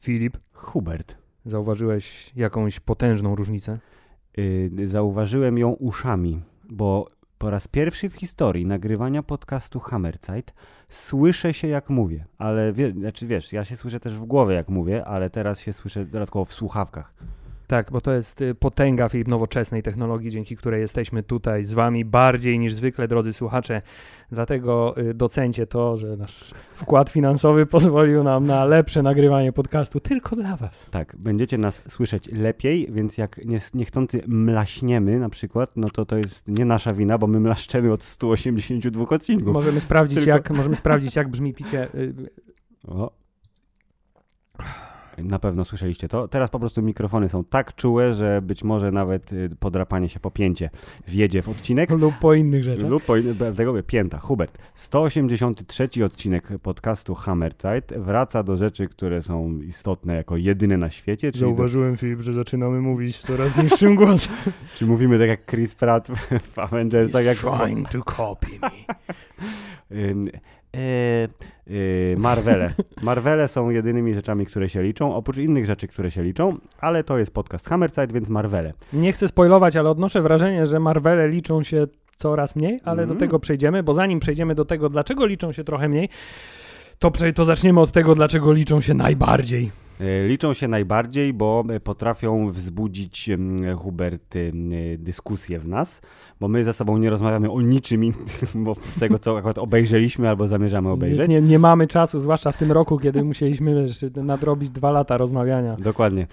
Filip, Hubert. zauważyłeś jakąś potężną różnicę? Yy, zauważyłem ją uszami, bo po raz pierwszy w historii nagrywania podcastu Hammerzeit słyszę się jak mówię, ale wie, znaczy wiesz, ja się słyszę też w głowie jak mówię, ale teraz się słyszę dodatkowo w słuchawkach. Tak, bo to jest y, potęga Filip nowoczesnej technologii, dzięki której jesteśmy tutaj z wami bardziej niż zwykle, drodzy słuchacze. Dlatego y, docencie to, że nasz wkład finansowy pozwolił nam na lepsze nagrywanie podcastu tylko dla was. Tak, będziecie nas słyszeć lepiej, więc jak nie, niechcący mlaśniemy na przykład, no to to jest nie nasza wina, bo my mlaszczemy od 182 odcinków. Możemy sprawdzić, Tylko- jak, możemy sprawdzić, jak brzmi picie. y, O. Na pewno słyszeliście to. Teraz po prostu mikrofony są tak czułe, że być może nawet y, podrapanie się po pięcie wjedzie w odcinek. lub po innych rzeczach. Lub po, bez tego pięta. Hubert, 183 odcinek podcastu Hammerzeit wraca do rzeczy, które są istotne jako jedyne na świecie, czyli, do, Zauważyłem, Filip, że zaczynamy mówić w coraz niższym głosem. czyli mówimy tak jak Chris Pratt w- Avengersach, jak trying to copy me. E, e, Marvele. Marvele są jedynymi rzeczami, które się liczą, oprócz innych rzeczy, które się liczą, ale to jest podcast Hammerzeit, więc Marvele. Nie chcę spoilować, ale odnoszę wrażenie, że Marvele liczą się coraz mniej, ale do Mm. tego przejdziemy, bo zanim przejdziemy do tego, dlaczego liczą się trochę mniej, to, prze, to zaczniemy od tego, dlaczego liczą się najbardziej. E, Liczą się najbardziej, bo potrafią wzbudzić em, Hubert em, dyskusję w nas, bo my ze sobą nie rozmawiamy o niczym innym, bo tego, co akurat obejrzeliśmy albo zamierzamy obejrzeć. Nie, nie mamy czasu, zwłaszcza w tym roku, kiedy musieliśmy wiesz, nadrobić dwa lata rozmawiania. Dokładnie.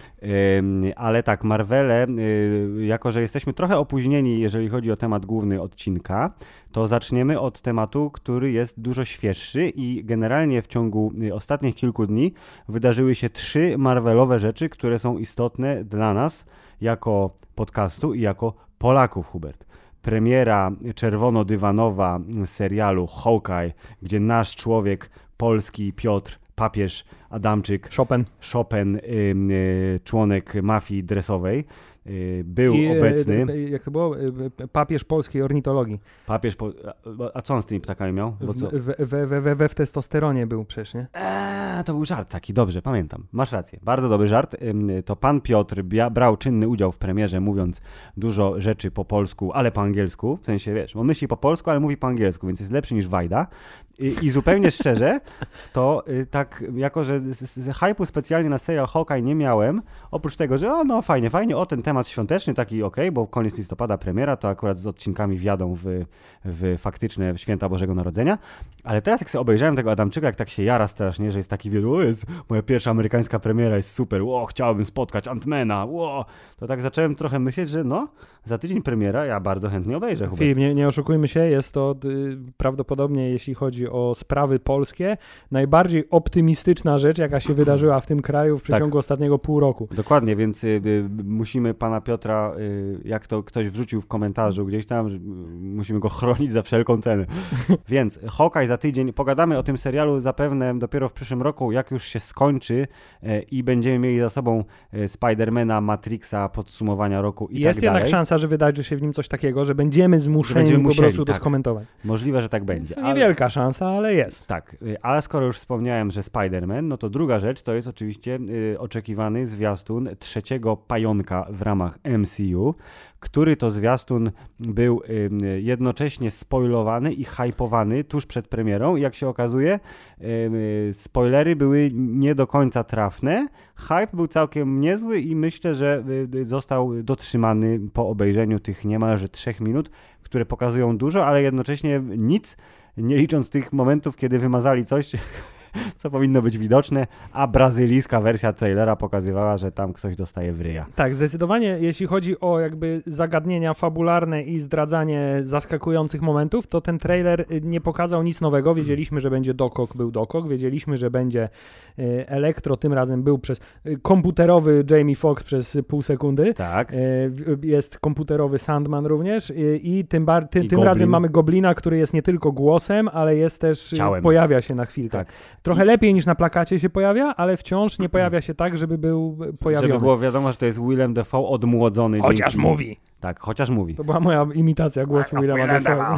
Ale tak, Marvele, y, jako że jesteśmy trochę opóźnieni, jeżeli chodzi o temat główny odcinka, to zaczniemy od tematu, który jest dużo świeższy i generalnie w ciągu y, ostatnich kilku dni wydarzyły się trzy Marvelowe rzeczy, które są istotne dla nas jako podcastu i jako Polaków, Hubert. Premiera czerwono-dywanowa serialu Hawkeye, gdzie nasz człowiek polski Piotr Papież Adamczyk Chopin. Chopin, y, członek mafii dresowej, był I, e, obecny. e, Jak to było? Papież polskiej ornitologii. Papież, po, a, co on z tymi ptakami miał? Bo co? W, we, we, we, we w testosteronie był przecież, nie? Eee, to był żart taki, dobrze, pamiętam. Masz rację, bardzo dobry żart. To pan Piotr brał czynny udział w premierze, mówiąc dużo rzeczy po polsku, ale po angielsku. W sensie, wiesz, on myśli po polsku, ale mówi po angielsku, więc jest lepszy niż Wajda. I, i zupełnie szczerze, to y, tak, jako że z, z, z hypu specjalnie na serial Hawkeye nie miałem, oprócz tego, że o, no fajnie, fajnie, o, ten temat świąteczny, taki okej, bo koniec listopada premiera, to akurat z odcinkami wjadą w, w faktyczne święta Bożego Narodzenia. Ale teraz jak sobie obejrzałem tego Adamczyka, jak tak się jara strasznie, że jest taki wielu, o jest, moja pierwsza amerykańska premiera jest super, ło, chciałbym spotkać Antmana, ło, to tak zacząłem trochę myśleć, że no, za tydzień premiera, ja bardzo chętnie obejrzę. Hubert. Filip, nie, nie oszukujmy się, jest to y, prawdopodobnie, jeśli chodzi o sprawy polskie, najbardziej optymistyczna rzecz, jaka się wydarzyła w tym kraju w przeciągu ostatniego pół roku. Dokładnie, więc y, y, musimy pana Piotra, y, jak to ktoś wrzucił w komentarzu gdzieś tam, że, y, musimy go chronić za wszelką cenę. więc Hawkeye za tydzień, pogadamy o tym serialu zapewne dopiero w przyszłym roku, jak już się skończy y, i będziemy mieli za sobą y, Spidermana, Matrixa, podsumowania roku i jest tak jednak dalej. szansa, że wydarzy się w nim coś takiego, że będziemy zmuszeni będziemy po musieli, prostu to tak. skomentować. Możliwe, że tak będzie. To ale- niewielka szansa, ale jest. Tak, y, ale skoro już wspomniałem, że Spider-Man, no to druga rzecz to jest oczywiście oczekiwany zwiastun trzeciego pająka w ramach MCU, który to zwiastun był y, jednocześnie spoilowany i hypowany tuż przed premierą. Jak się okazuje, y, y, spoilery były nie do końca trafne. Hype był całkiem niezły i myślę, że został dotrzymany po obejrzeniu tych niemalże trzech minut, które pokazują dużo, ale jednocześnie nic nie licząc tych momentów, kiedy wymazali coś, co powinno być widoczne, a brazylijska wersja trailera pokazywała, że tam ktoś dostaje w ryja. Tak, zdecydowanie jeśli chodzi o jakby zagadnienia fabularne i zdradzanie zaskakujących momentów, to ten trailer y, nie pokazał nic nowego. Wiedzieliśmy, że będzie Dokok, był Dokok, wiedzieliśmy, że będzie y, Elektro, tym razem był przez y, komputerowy Jamie Foxx przez pół sekundy. Tak. Jest komputerowy Sandman również i tym, bar- ty, I tym razem mamy Goblina, który jest nie tylko głosem, ale jest też, Ciałem. pojawia się na chwilkę. Tak. Trochę lepiej niż na plakacie się pojawia, ale wciąż nie pojawia się tak, żeby był y, pojawiony. Żeby było wiadomo, że to jest Willem Dafoe odmłodzony. Chociaż dzięki, mówi. Tak, chociaż mówi. To była moja imitacja głosu Willema Dafoe.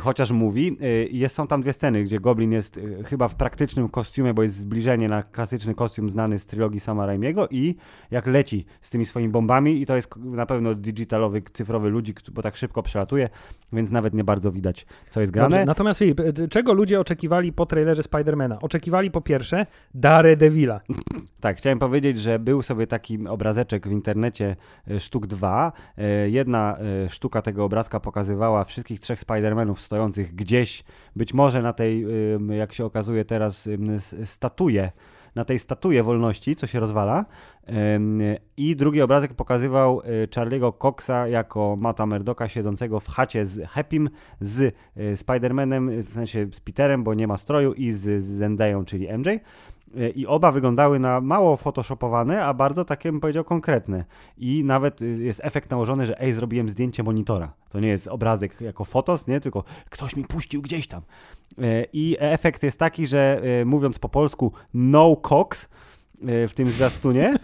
Chociaż mówi. Y, Jest, są tam dwie sceny, gdzie Goblin jest y, chyba w praktycznym kostiumie, bo jest zbliżenie na klasyczny kostium znany z trylogii Sama Raimiego i jak leci z tymi swoimi bombami i to jest na pewno digitalowy, cyfrowy ludzik, bo tak szybko przelatuje, więc nawet nie bardzo widać, co jest grane. Dobrze, natomiast Filip, y, czego ludzie oczekiwali po trailerze Spidermana? Oczekiwali po pierwsze Daredevila. Tak, chciałem powiedzieć, że był sobie taki obrazeczek w internecie sztuk 2. E, Jedna e, sztuka tego obrazka pokazywała wszystkich trzech Spider-Manów stojących gdzieś, być może na tej, jak się okazuje teraz, statuje, na tej statuje wolności, co się rozwala. I drugi obrazek pokazywał e, Charlie'ego Coxa jako Mata Murdoka siedzącego w chacie z Happym, z e, Spider-Manem, w sensie z Peterem, bo nie ma stroju, i z Zendayą, czyli MJ. E, I oba wyglądały na mało photoshopowane, a bardzo takie, bym powiedział, konkretne. I nawet y, jest efekt nałożony, że ej, zrobiłem zdjęcie monitora. To nie jest obrazek jako fotos, nie? Tylko ktoś mi puścił gdzieś tam. E, I efekt jest taki, że e, mówiąc po polsku no cox, e, w tym zwiastunie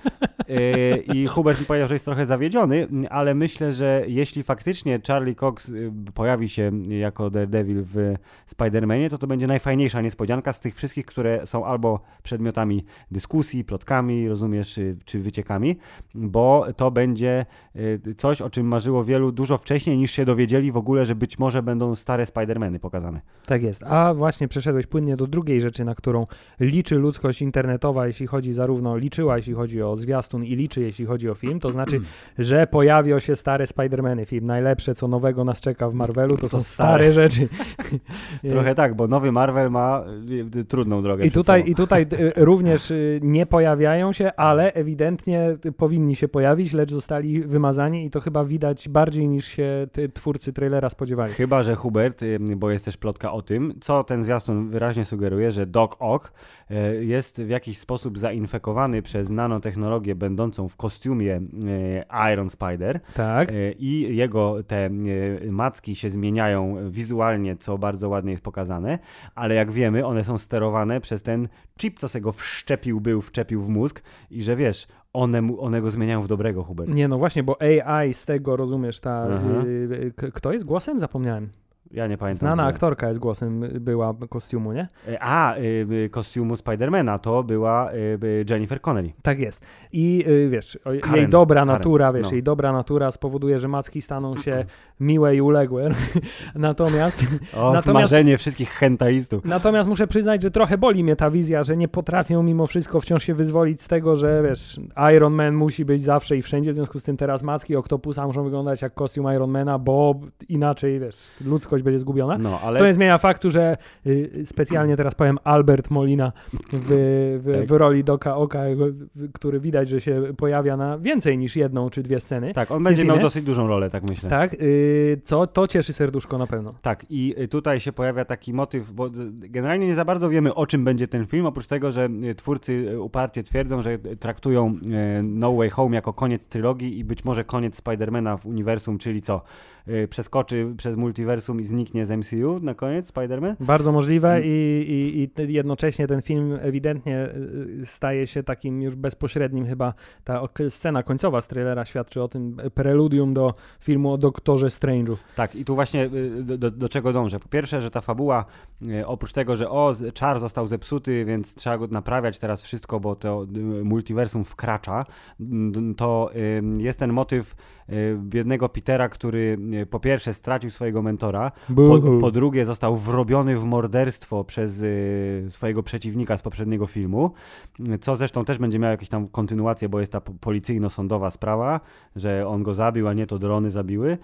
E, i Hubert mi powiedział, że jest trochę zawiedziony, ale myślę, że jeśli faktycznie Charlie Cox y, pojawi się jako Daredevil w Spider-Manie, to to będzie najfajniejsza niespodzianka z tych wszystkich, które są albo przedmiotami dyskusji, plotkami, rozumiesz, czy, czy wyciekami, bo to będzie y, coś, o czym marzyło wielu dużo wcześniej niż się dowiedzieli w ogóle, że być może będą stare Spider-Many pokazane. Tak jest. A właśnie przeszedłeś płynnie do drugiej rzeczy, na którą liczy ludzkość internetowa, jeśli chodzi zarówno liczyła, jeśli chodzi o zwiastun i liczy, jeśli chodzi o film, to znaczy, że pojawią się stare Spider-Many. Film najlepsze, co nowego nas czeka w Marvelu, to, To są stare. stare rzeczy. Trochę tak, bo nowy Marvel ma y, y, trudną drogę. I tutaj, sobą. I tutaj y, również nie pojawiają się, ale ewidentnie powinni się pojawić, lecz zostali wymazani i to chyba widać bardziej niż się twórcy trailera spodziewali. Chyba, że Hubert, bo jest też plotka o tym, co ten zwiastun wyraźnie sugeruje, że Doc Ock jest w jakiś sposób zainfekowany przez nanotechnologię będącą w kostiumie y, Iron Spider Tak. y, i jego te y, macki się zmieniają wizualnie, co bardzo ładnie jest pokazane, ale jak wiemy, one są sterowane przez ten chip, co se go wszczepił, był, wczepił w mózg i że wiesz, one, one go zmieniają w dobrego, Hubert. Nie, no właśnie, bo AI z tego, rozumiesz, ta... Aha. Y, k- kto jest głosem? Zapomniałem. Ja nie pamiętam. Znana aktorka jest głosem, y, była kostiumu, nie? Y, A, y, y, kostiumu Spidermana to była Jennifer Connelly. Tak jest. I wiesz, o, jej Karen, dobra Karen, natura, wiesz, no. jej dobra natura spowoduje, że macki staną się miłe i uległe. natomiast, O, Natomiast- marzenie wszystkich hentaistów. natomiast muszę przyznać, że trochę boli mnie ta wizja, że nie potrafią mimo wszystko wciąż się wyzwolić z tego, że wiesz, Iron Man musi być zawsze i wszędzie, w związku z tym teraz macki Octopusa muszą wyglądać jak kostium Ironmana, bo inaczej, wiesz, ludzkość będzie zgubiona. No, ale Co nie zmienia faktu, że y, specjalnie teraz powiem Albert Molina w, w, Tak. w roli Doka Oka, który widać, że się pojawia na więcej niż jedną czy dwie sceny. tak, on będzie miał dosyć dużą rolę, tak myślę. Tak, y, co to cieszy serduszko na pewno. Tak, i y, tutaj się pojawia taki motyw, bo generalnie nie za bardzo wiemy, o czym będzie ten film, oprócz tego, że y, twórcy y, uparcie twierdzą, że traktują No Way Home jako koniec trylogii i być może koniec Spidermana w uniwersum, czyli co? Y, Przeskoczy przez multiversum i zniknie z MCU na koniec Spiderman? Bardzo możliwe Mm. i, i, i jednocześnie ten film ewidentnie y, staje się takim już bezpośrednim chyba, ta scena końcowa z trailera świadczy o tym e, preludium do filmu o Doktorze Strange'u. Tak, i tu właśnie y, do, do, do czego dążę? Po pierwsze, że ta fabuła, y, oprócz tego, że o, czar został zepsuty, więc trzeba go naprawiać teraz wszystko, bo to y, multiversum wkracza, to y, jest ten motyw y, biednego Petera, który y, po pierwsze stracił swojego mentora, po, po drugie został wrobiony w morderstwo przez y, swojego przeciwnika z poprzedniego filmu, co zresztą też będzie miało jakąś tam kontynuację, bo jest ta po- policyjno-sądowa sprawa, że on go zabił, a nie to drony zabiły.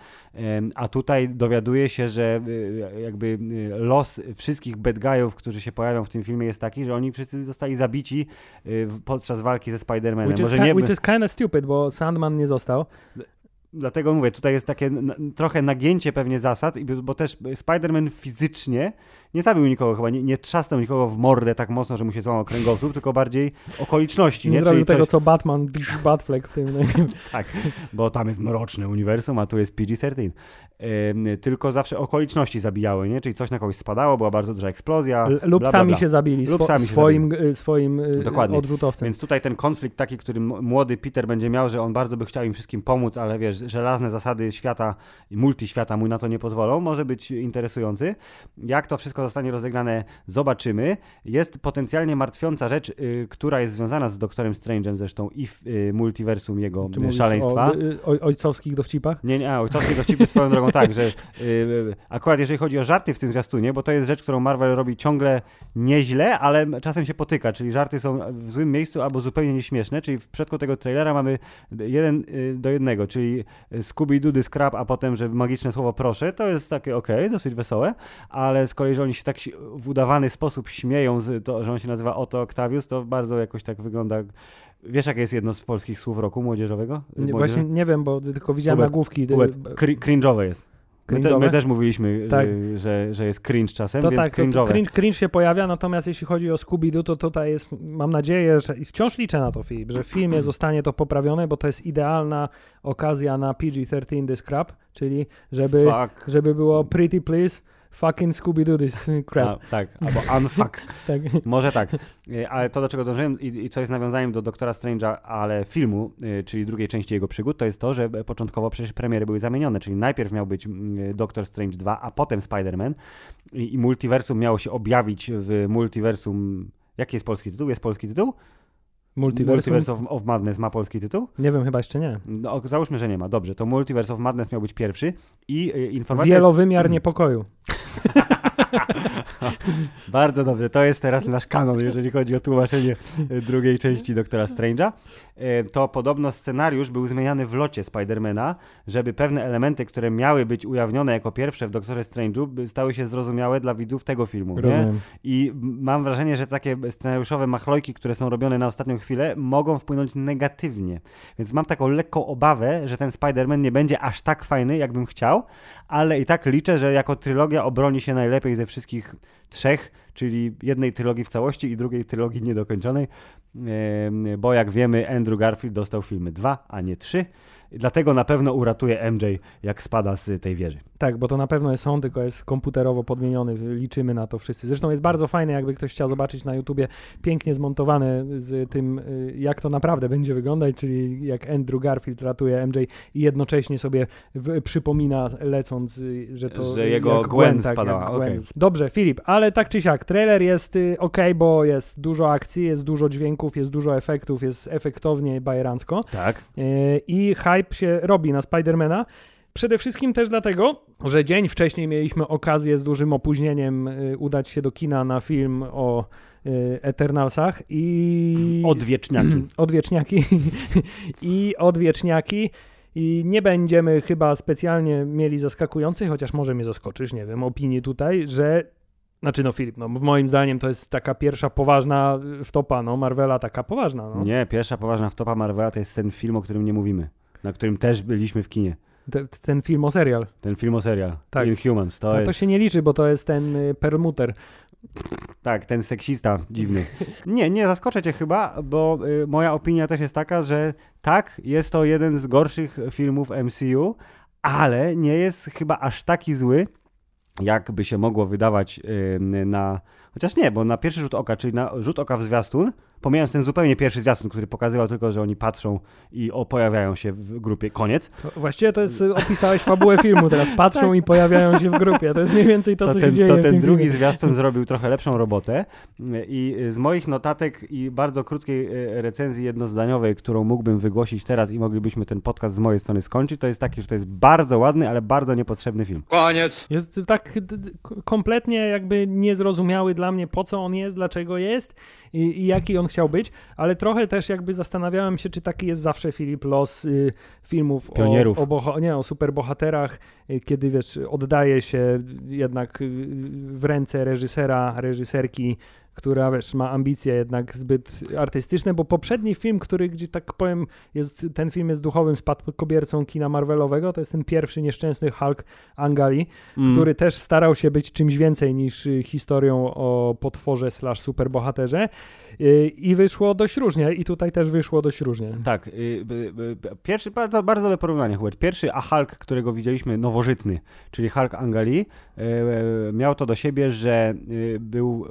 A tutaj dowiaduje się, że y, jakby y, los wszystkich bad guyów, którzy się pojawią w tym filmie jest taki, że oni wszyscy zostali zabici podczas walki ze Spider-Manem. Which is, Może nie, which is kind of stupid, bo Sandman nie został. Dlatego mówię, tutaj jest takie trochę nagięcie pewnie zasad, bo też Spider-Man fizycznie nie zabił nikogo chyba, nie, nie trzasnął nikogo w mordę tak mocno, że mu się złamał kręgosłup, tylko bardziej okoliczności. Nie, Nie, zrobił tego, coś- co Batman, Batfleck w tym. Tak, bo tam jest mroczne uniwersum, a tu jest PG-13. Ym, tylko zawsze okoliczności zabijały, nie? Czyli coś na kogoś spadało, była bardzo duża eksplozja. L- Lub bla, sami bla. się zabili Lub swo- sami się swoim, y, swoim y, Dokładnie. odrzutowcem. Więc tutaj ten konflikt taki, który młody Peter będzie miał, że on bardzo by chciał im wszystkim pomóc, ale wiesz, żelazne zasady świata i multiświata mu na to nie pozwolą, może być interesujący. Jak to wszystko zostanie rozegrane, zobaczymy. Jest potencjalnie martwiąca rzecz, y, która jest związana z Doktorem Strange'em zresztą i w y, multiversum jego Czy szaleństwa. O, y, oj- ojcowskich dowcipach? Nie, nie, a ojcowskie dowcipy swoją drogą tak, że y, akurat jeżeli chodzi o żarty w tym zwiastunie, bo to jest rzecz, którą Marvel robi ciągle nieźle, ale czasem się potyka, czyli żarty są w złym miejscu albo zupełnie nieśmieszne, czyli w przypadku tego trailera mamy jeden y, do jednego, czyli Scooby-Doo Scrap, a potem, że magiczne słowo proszę, to jest takie okej, dosyć wesołe, ale z kolei, że oni się tak w udawany sposób śmieją z to, że on się nazywa Otto Octavius, to bardzo jakoś tak wygląda... Wiesz, jakie jest jedno z polskich słów roku młodzieżowego? Nie, właśnie nie wiem, bo tylko widziałem Hubert, nagłówki. y, b- cri- cringe'owe jest. My, te, my też mówiliśmy, Tak. y, że, że jest cringe czasem, To więc tak, to, to cringe'owe. cringe, cringe się pojawia, natomiast jeśli chodzi o Scooby-Doo, to tutaj jest, mam nadzieję, że i wciąż liczę na to, Filip, że w filmie zostanie to poprawione, bo to jest idealna okazja na PG-13 The Scrap, czyli żeby, Fuck. żeby było pretty please, fucking Scooby-Doo this crap. A, tak, albo unfuck. Tak. Może tak. Y, Ale to, do czego dążyłem i, i co jest nawiązaniem do Doktora Strange'a, ale filmu, y, czyli drugiej części jego przygód, to jest to, że początkowo przecież premiery były zamienione, czyli najpierw miał być mm, Doktor Strange 2, a potem Spider-Man i, i multiversum miało się objawić w multiversum... Jaki jest polski tytuł? Jest polski tytuł? Multiversum? Multiverse of, of Madness ma polski tytuł? Nie wiem, chyba jeszcze nie. No, załóżmy, że nie ma. Dobrze, to Multiverse of Madness miał być pierwszy i y, informacja jest Wielowymiar niepokoju. Bardzo dobrze, to jest teraz nasz kanon, jeżeli chodzi o tłumaczenie e, drugiej części Doktora Strange'a. E, To podobno scenariusz był zmieniany w locie Spidermana, żeby pewne elementy, które miały być ujawnione jako pierwsze w Doktorze Strange'u, stały się zrozumiałe dla widzów tego filmu. I mam wrażenie, że takie scenariuszowe machlojki, które są robione na ostatnią chwilę, mogą wpłynąć negatywnie. Więc mam taką lekką obawę, że ten Spider-Man nie będzie aż tak fajny, jakbym chciał, ale i tak liczę, że jako trylogia obroni się najlepiej ze wszystkich trzech, czyli jednej trylogii w całości i drugiej trylogii niedokończonej, bo jak wiemy, Andrew Garfield dostał filmy dwa, a nie trzy. Dlatego na pewno uratuje MJ, jak spada z tej wieży. Tak, bo to na pewno jest on, tylko jest komputerowo podmieniony. Liczymy na to wszyscy. Zresztą jest bardzo fajne, jakby ktoś chciał zobaczyć na YouTubie, pięknie zmontowane z tym, y, jak to naprawdę będzie wyglądać, czyli jak Andrew Garfield ratuje MJ i jednocześnie sobie w, przypomina lecąc, y, że to Że jego jak Gwen tak, spadała, Gwen. okej. Dobrze, Filip, ale tak czy siak, trailer jest y, ok, bo jest dużo akcji, jest dużo dźwięków, jest dużo efektów, jest efektownie bajerancko. Tak. I hype się robi na Spidermana. Przede wszystkim też dlatego, że dzień wcześniej mieliśmy okazję z dużym opóźnieniem y, udać się do kina na film o y, Eternalsach i... Odwieczniaki. Odwieczniaki. I odwieczniaki. I nie będziemy chyba specjalnie mieli zaskakujących, chociaż może mnie zaskoczysz, nie wiem, opinii tutaj, że znaczy no Filip, no moim zdaniem to jest taka pierwsza poważna y, wtopa, no Marvela taka poważna, no. Nie, pierwsza poważna wtopa Marvela to jest ten film, o którym nie mówimy. Na którym też byliśmy w kinie. Te, ten film o serial. Ten film o serial. Tak. Inhumans. To, To, jest... to się nie liczy, bo to jest ten y, permuter. Tak, ten seksista dziwny. Nie, nie zaskoczę cię chyba, bo y, moja opinia też jest taka, że tak, jest to jeden z gorszych filmów MCU, ale nie jest chyba aż taki zły, jakby się mogło wydawać y, na... Chociaż nie, bo na pierwszy rzut oka, czyli na rzut oka w zwiastun, pomijając ten zupełnie pierwszy zwiastun, który pokazywał tylko, że oni patrzą i o, pojawiają się w grupie, koniec, To Właściwie to jest, y, opisałeś fabułę filmu, teraz patrzą i pojawiają się w grupie. To jest mniej więcej to, to co ten, się dzieje to w ten tym drugi filmie. zwiastun zrobił trochę lepszą robotę i z moich notatek i bardzo krótkiej e, recenzji jednozdaniowej, którą mógłbym wygłosić teraz i moglibyśmy ten podcast z mojej strony skończyć, to jest taki, że to jest bardzo ładny, ale bardzo niepotrzebny film. Koniec. Jest tak kompletnie jakby niezrozumiały dla mnie, po co on jest, dlaczego jest i, i jaki on chciał być, ale trochę też jakby zastanawiałem się, czy taki jest zawsze Filip los y, filmów Pionierów. o, o, nie, o superbohaterach, y, kiedy wiesz, oddaje się jednak y, w ręce reżysera, reżyserki która wiesz, ma ambicje jednak zbyt artystyczne, bo poprzedni film, który gdzie tak powiem, jest, ten film jest duchowym spadkobiercą kina Marvelowego, to jest ten pierwszy nieszczęsny Hulk Angali, mm. który też starał się być czymś więcej niż y, historią o potworze slash superbohaterze y, i wyszło dość różnie i tutaj też wyszło dość różnie. Tak, y, pierwszy, bardzo, bardzo dobre porównanie Hubert. Pierwszy a Hulk, którego widzieliśmy nowożytny, czyli Hulk Angali, miał to do siebie, że był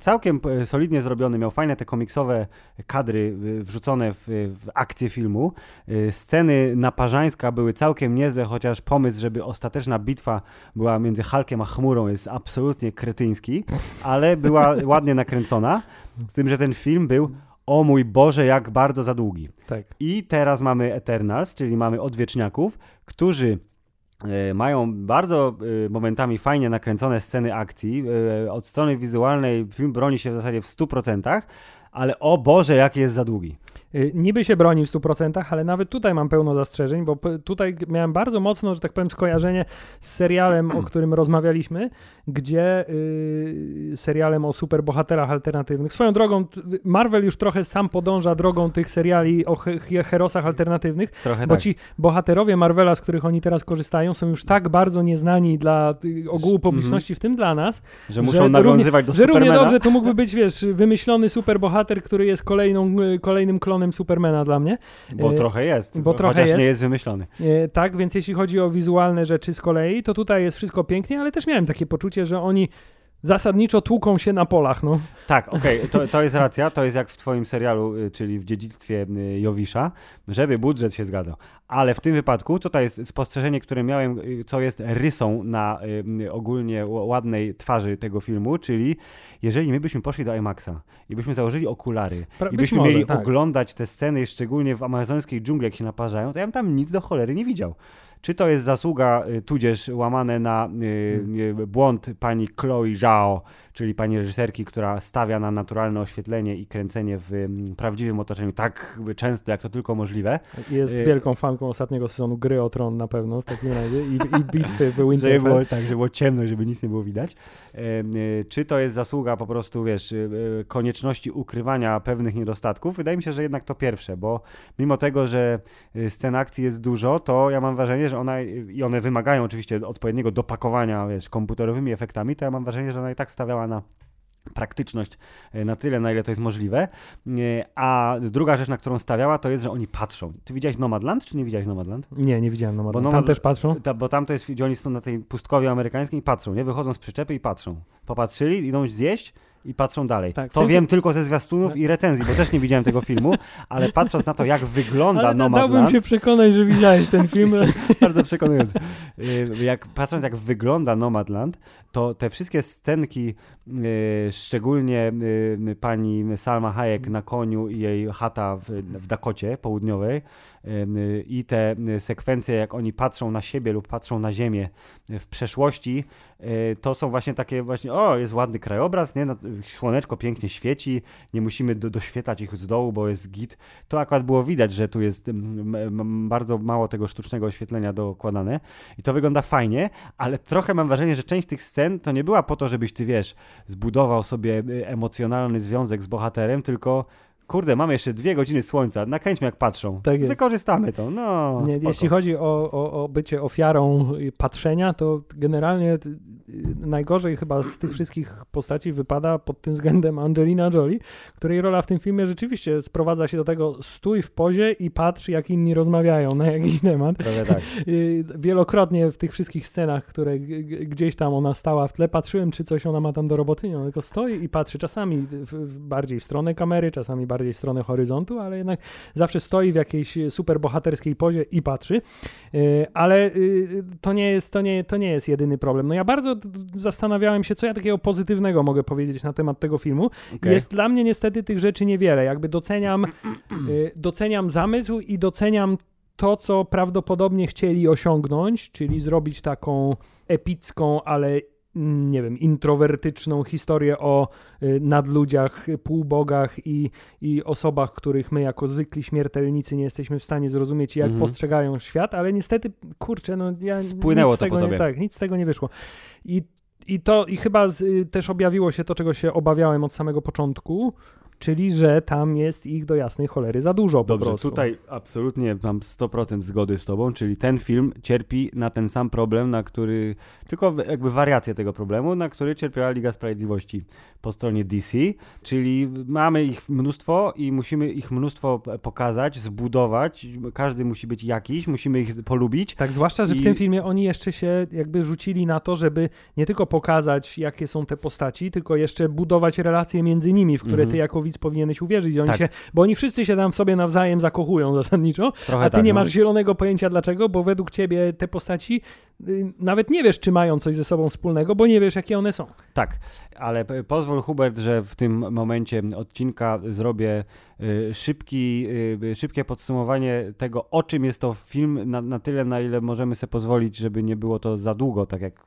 całkiem całkiem solidnie zrobiony, miał fajne te komiksowe kadry wrzucone w, w akcję filmu. Y, sceny naparzańska były całkiem niezłe, chociaż pomysł, żeby ostateczna bitwa była między Hulkiem a chmurą jest absolutnie kretyński, ale była ładnie nakręcona, z tym, że ten film był o mój Boże, jak bardzo za długi. Tak. I teraz mamy Eternals, czyli mamy odwieczniaków, którzy E, mają bardzo e, momentami fajnie nakręcone sceny akcji. E, od strony wizualnej film broni się w zasadzie w 100%, ale o Boże, jaki jest za długi. Y, niby się broni w 100%, ale nawet tutaj mam pełno zastrzeżeń, bo tutaj miałem bardzo mocno, że tak powiem, skojarzenie z serialem, o którym rozmawialiśmy, gdzie yy, serialem o superbohaterach alternatywnych. Swoją drogą, Marvel już trochę sam podąża drogą tych seriali o he herosach alternatywnych, trochę bo tak. ci bohaterowie Marvela, z których oni teraz korzystają, są już tak bardzo nieznani dla ogółu mhm. publiczności, w tym dla nas, że muszą że nawiązywać równie, do Supermana. Że równie dobrze tu mógłby być, wiesz, wymyślony superbohater, który jest kolejną, kolejnym klonem Supermana dla mnie. Bo e, trochę jest, bo trochę chociaż jest. nie jest wymyślony. E, tak, więc jeśli chodzi o wizualne rzeczy z kolei, to tutaj jest wszystko pięknie, ale też miałem takie poczucie, że oni zasadniczo tłuką się na polach, no. Tak, okej, okay, to, to jest racja, to jest jak w twoim serialu, y, czyli w dziedzictwie y, Jowisza, żeby budżet się zgadzał. Ale w tym wypadku to jest spostrzeżenie, które miałem, y, co jest rysą na ogólnie ładnej twarzy tego filmu, czyli jeżeli my byśmy poszli do IMAXa i byśmy założyli okulary Pra, i byśmy może, mieli tak. oglądać te sceny, szczególnie w amazońskiej dżungli, jak się naparzają, to ja bym tam nic do cholery nie widział. Czy to jest zasługa, y, tudzież łamane na y, hmm. błąd pani Chloe Zhao, czyli pani reżyserki, która stawia na naturalne oświetlenie i kręcenie w prawdziwym otoczeniu tak często, jak to tylko możliwe. Jest y wielką fanką ostatniego sezonu Gry o Tron na pewno w takim razie i, i bitwy w Winterfell. Żeby było, tak, żeby było ciemno, żeby nic nie było widać. Czy to jest zasługa po prostu, wiesz, konieczności ukrywania pewnych niedostatków? Wydaje mi się, że jednak to pierwsze, bo mimo tego, że scen akcji jest dużo, to ja mam wrażenie, że ona i one wymagają oczywiście odpowiedniego dopakowania, wiesz, komputerowymi efektami, to ja mam wrażenie, że ona i tak stawiała na praktyczność e, na tyle, na ile to jest możliwe. E, a druga rzecz, na którą stawiała, to jest, że oni patrzą. Ty widziałeś Nomadland, czy nie widziałeś Nomadland? Nie, nie widziałem Nomadland. Bo tam też patrzą? Ta, bo tam to jest, gdzie oni są na tej pustkowie amerykańskiej i patrzą, nie? Wychodzą z przyczepy i patrzą. Popatrzyli, idą zjeść, i patrzą dalej. Tak, to wiem tylko ze zwiastunów i recenzji, bo też nie widziałem tego filmu, ale patrząc na to, jak wygląda ale Nomadland... Dałbym się przekonać, że widziałeś ten film. bardzo przekonujący. Y, jak, patrząc, jak wygląda Nomadland, to te wszystkie scenki, y, szczególnie y, pani Salma Hayek na koniu i jej chata w, w Dakocie południowej, i te sekwencje, jak oni patrzą na siebie lub patrzą na ziemię w przeszłości, e, to są właśnie takie właśnie, o, jest ładny krajobraz, nie? No, słoneczko pięknie świeci, nie musimy do, doświetlać ich z dołu, bo jest git. To akurat było widać, że tu jest bardzo mało tego sztucznego oświetlenia dokładane i to wygląda fajnie, ale trochę mam wrażenie, że część tych scen to nie była po to, żebyś ty, wiesz, zbudował sobie e, emocjonalny związek z bohaterem, tylko kurde, mamy jeszcze dwie godziny słońca, nakręćmy jak patrzą. Tak Wykorzystamy to, no Nie, Jeśli chodzi o, o, o bycie ofiarą patrzenia, to generalnie najgorzej chyba z tych wszystkich postaci wypada pod tym względem Angelina Jolie, której rola w tym filmie rzeczywiście sprowadza się do tego stój w pozie i patrz jak inni rozmawiają na jakiś temat. tak. Wielokrotnie w tych wszystkich scenach, które gdzieś tam ona stała w tle, patrzyłem czy coś ona ma tam do roboty, nie, ona tylko stoi i patrzy czasami w, bardziej w stronę kamery, czasami bardziej bardziej w stronę horyzontu, ale jednak zawsze stoi w jakiejś super bohaterskiej pozie i patrzy. Y, ale y, to nie jest, to nie, to nie jest jedyny problem. No ja bardzo zastanawiałem się, co ja takiego pozytywnego mogę powiedzieć na temat tego filmu. Okay. Jest dla mnie niestety tych rzeczy niewiele. Jakby doceniam, y, doceniam zamysł i doceniam to, co prawdopodobnie chcieli osiągnąć, czyli zrobić taką epicką, ale nie wiem, introwertyczną historię o y, nadludziach, półbogach i, i osobach, których my jako zwykli śmiertelnicy nie jesteśmy w stanie zrozumieć, jak mhm. postrzegają świat, ale niestety, kurczę, no ja Spłynęło nic to tego nie, tak, nic z tego nie wyszło. I I to i chyba z, y, też objawiło się to, czego się obawiałem od samego początku, czyli że tam jest ich do jasnej cholery za dużo Dobrze, tutaj absolutnie mam 100% zgody z tobą, czyli ten film cierpi na ten sam problem, na który, tylko jakby wariację tego problemu, na który cierpiała Liga Sprawiedliwości po stronie DC, czyli mamy ich mnóstwo i musimy ich mnóstwo pokazać, zbudować, każdy musi być jakiś, musimy ich polubić. Tak, zwłaszcza, że w I- tym filmie oni jeszcze się jakby rzucili na to, żeby nie tylko pokazać, jakie są te postaci, tylko jeszcze budować relacje między nimi, w które Mhm. ty jako widz powinieneś uwierzyć. Oni Tak. się, bo oni wszyscy się tam w sobie nawzajem zakochują zasadniczo, Trochę a ty tak, nie no. masz zielonego pojęcia dlaczego, bo według ciebie te postaci nawet nie wiesz, czy mają coś ze sobą wspólnego, bo nie wiesz, jakie one są. Tak, ale pozwól Hubert, że w tym momencie odcinka zrobię y, szybki, y, szybkie podsumowanie tego, o czym jest to film, na, na tyle, na ile możemy sobie pozwolić, żeby nie było to za długo, tak jak.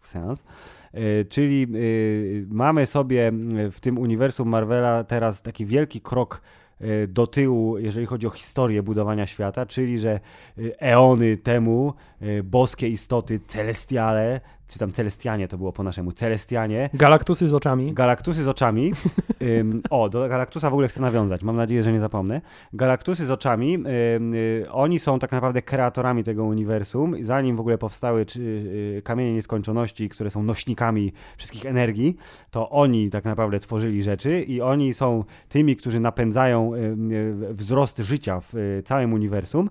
Y, czyli y, mamy sobie y, w tym uniwersum Marvela teraz taki wielki krok y, do tyłu, jeżeli chodzi o historię budowania świata, czyli że y, eony temu y, boskie istoty, celestiale, czy tam celestianie to było po naszemu, celestianie, Galaktusy z oczami. Galaktusy z oczami. Ym, o, do Galaktusa w ogóle chcę nawiązać. Mam nadzieję, że nie zapomnę. Galaktusy z oczami, ym, y, oni są tak naprawdę kreatorami tego uniwersum. Zanim w ogóle powstały czy, y, kamienie nieskończoności, które są nośnikami wszystkich energii, to oni tak naprawdę tworzyli rzeczy i oni są tymi, którzy napędzają y, wzrost życia w y, całym uniwersum.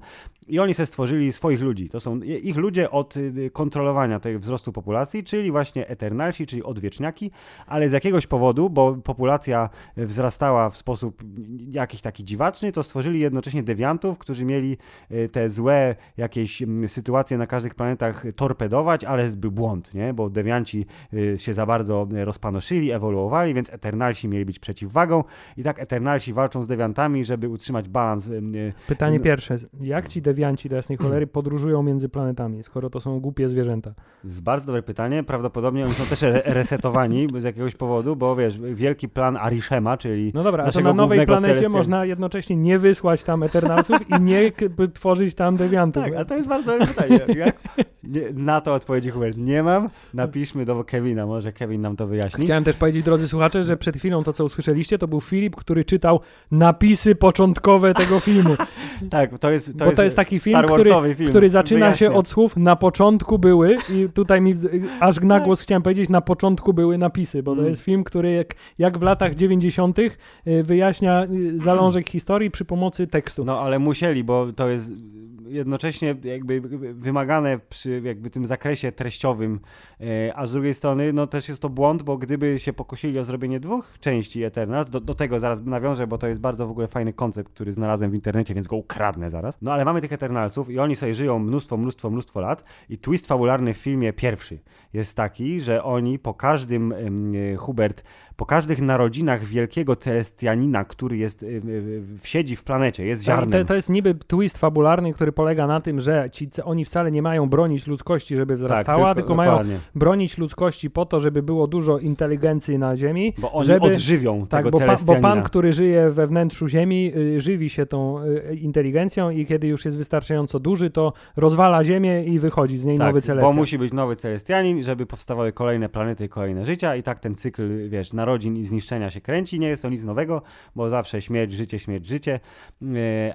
I oni sobie stworzyli swoich ludzi. To są ich ludzie od y, kontrolowania tego wzrostu populacji, czyli właśnie Eternalsi, czyli odwieczniaki, ale z jakiegoś powodu, bo populacja wzrastała w sposób jakiś taki dziwaczny, to stworzyli jednocześnie dewiantów, którzy mieli y, te złe jakieś sytuacje na każdych planetach torpedować, ale był błąd, nie? Bo dewianci y, się za bardzo rozpanoszyli, ewoluowali, więc Eternalsi mieli być przeciwwagą i tak Eternalsi walczą z dewiantami, żeby utrzymać balans y, Pytanie pierwsze. Jak ci dewianci do jasnej cholery podróżują między planetami, skoro to są głupie zwierzęta? Z bardzo dobre pytanie. Prawdopodobnie oni są też re- resetowani z jakiegoś powodu, bo wiesz, wielki plan Arishema, czyli No dobra, a to na nowej planecie celestial- można jednocześnie nie wysłać tam Eternalsów i nie tworzyć tam dewiantów. Tak, a to jest bardzo dobre pytanie. Jak? Nie, na to odpowiedzi Hubert nie mam. Napiszmy do Kevina, może Kevin nam to wyjaśni. Chciałem też powiedzieć, drodzy słuchacze, że przed chwilą to, co usłyszeliście, to był Filip, który czytał napisy początkowe tego filmu, Tak, to jest, to Bo to jest taki film, który- film. który zaczyna się Wyjaśnia. od słów na początku były i tutaj mi aż na głos chciałem powiedzieć, na początku były napisy, bo to Tak. Mm. jest film, który jak, jak w latach 90. y, wyjaśnia y, zalążek historii przy pomocy tekstu. No ale musieli, bo to jest jednocześnie jakby wymagane przy jakby tym zakresie treściowym, e, a z drugiej strony no też jest to błąd, bo gdyby się pokusili o zrobienie dwóch części Eternal, do, do tego zaraz nawiążę, bo to jest bardzo w ogóle fajny koncept, który znalazłem w internecie, więc go ukradnę zaraz. No ale mamy tych Eternalsów i oni sobie żyją mnóstwo, mnóstwo, mnóstwo lat i twist fabularny w filmie pierwszy jest taki, że oni po każdym, e, Hubert, po każdych narodzinach wielkiego celestianina, który jest, e, e, w- siedzi w planecie, jest Tak, ziarnem. to, to jest niby twist fabularny, który polega na tym, że ci, oni wcale nie mają bronić ludzkości, żeby wzrastała, tylko, mają dokładnie. bronić ludzkości po to, żeby było dużo inteligencji na Ziemi. Bo oni żeby- odżywią Tak, tego bo, pa, bo pan, który żyje we wnętrzu Ziemi, y, żywi się tą y, inteligencją i kiedy już jest wystarczająco duży, to rozwala Ziemię i wychodzi z niej tak, nowy bo celestial. musi być nowy celestianin, żeby powstawały kolejne planety i kolejne życia i tak ten cykl, wiesz, narodzin i zniszczenia się kręci. Nie jest to nic nowego, bo zawsze śmierć, życie, śmierć, życie, Yy,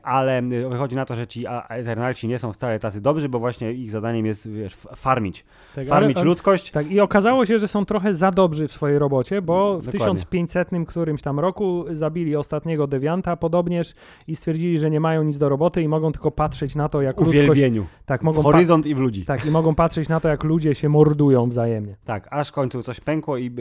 ale wychodzi na to, że ci Eternalci nie są wcale tacy dobrzy, bo właśnie ich zadaniem jest, wiesz, farmić. tak, Farmić ale- ludzkość. Tak, i okazało się, że są trochę za dobrzy w swojej robocie, bo w Dokładnie. 1500 którymś tam roku zabili ostatniego dewianta podobnież i stwierdzili, że nie mają nic do roboty i mogą tylko patrzeć na to, jak W ludzkość... uwielbieniu. Tak, W mogą, pa- horyzont i w ludzi. tak, i mogą patrzeć na to, jak ludzie się mordują wzajemnie. Tak, aż w końcu coś pękło, i,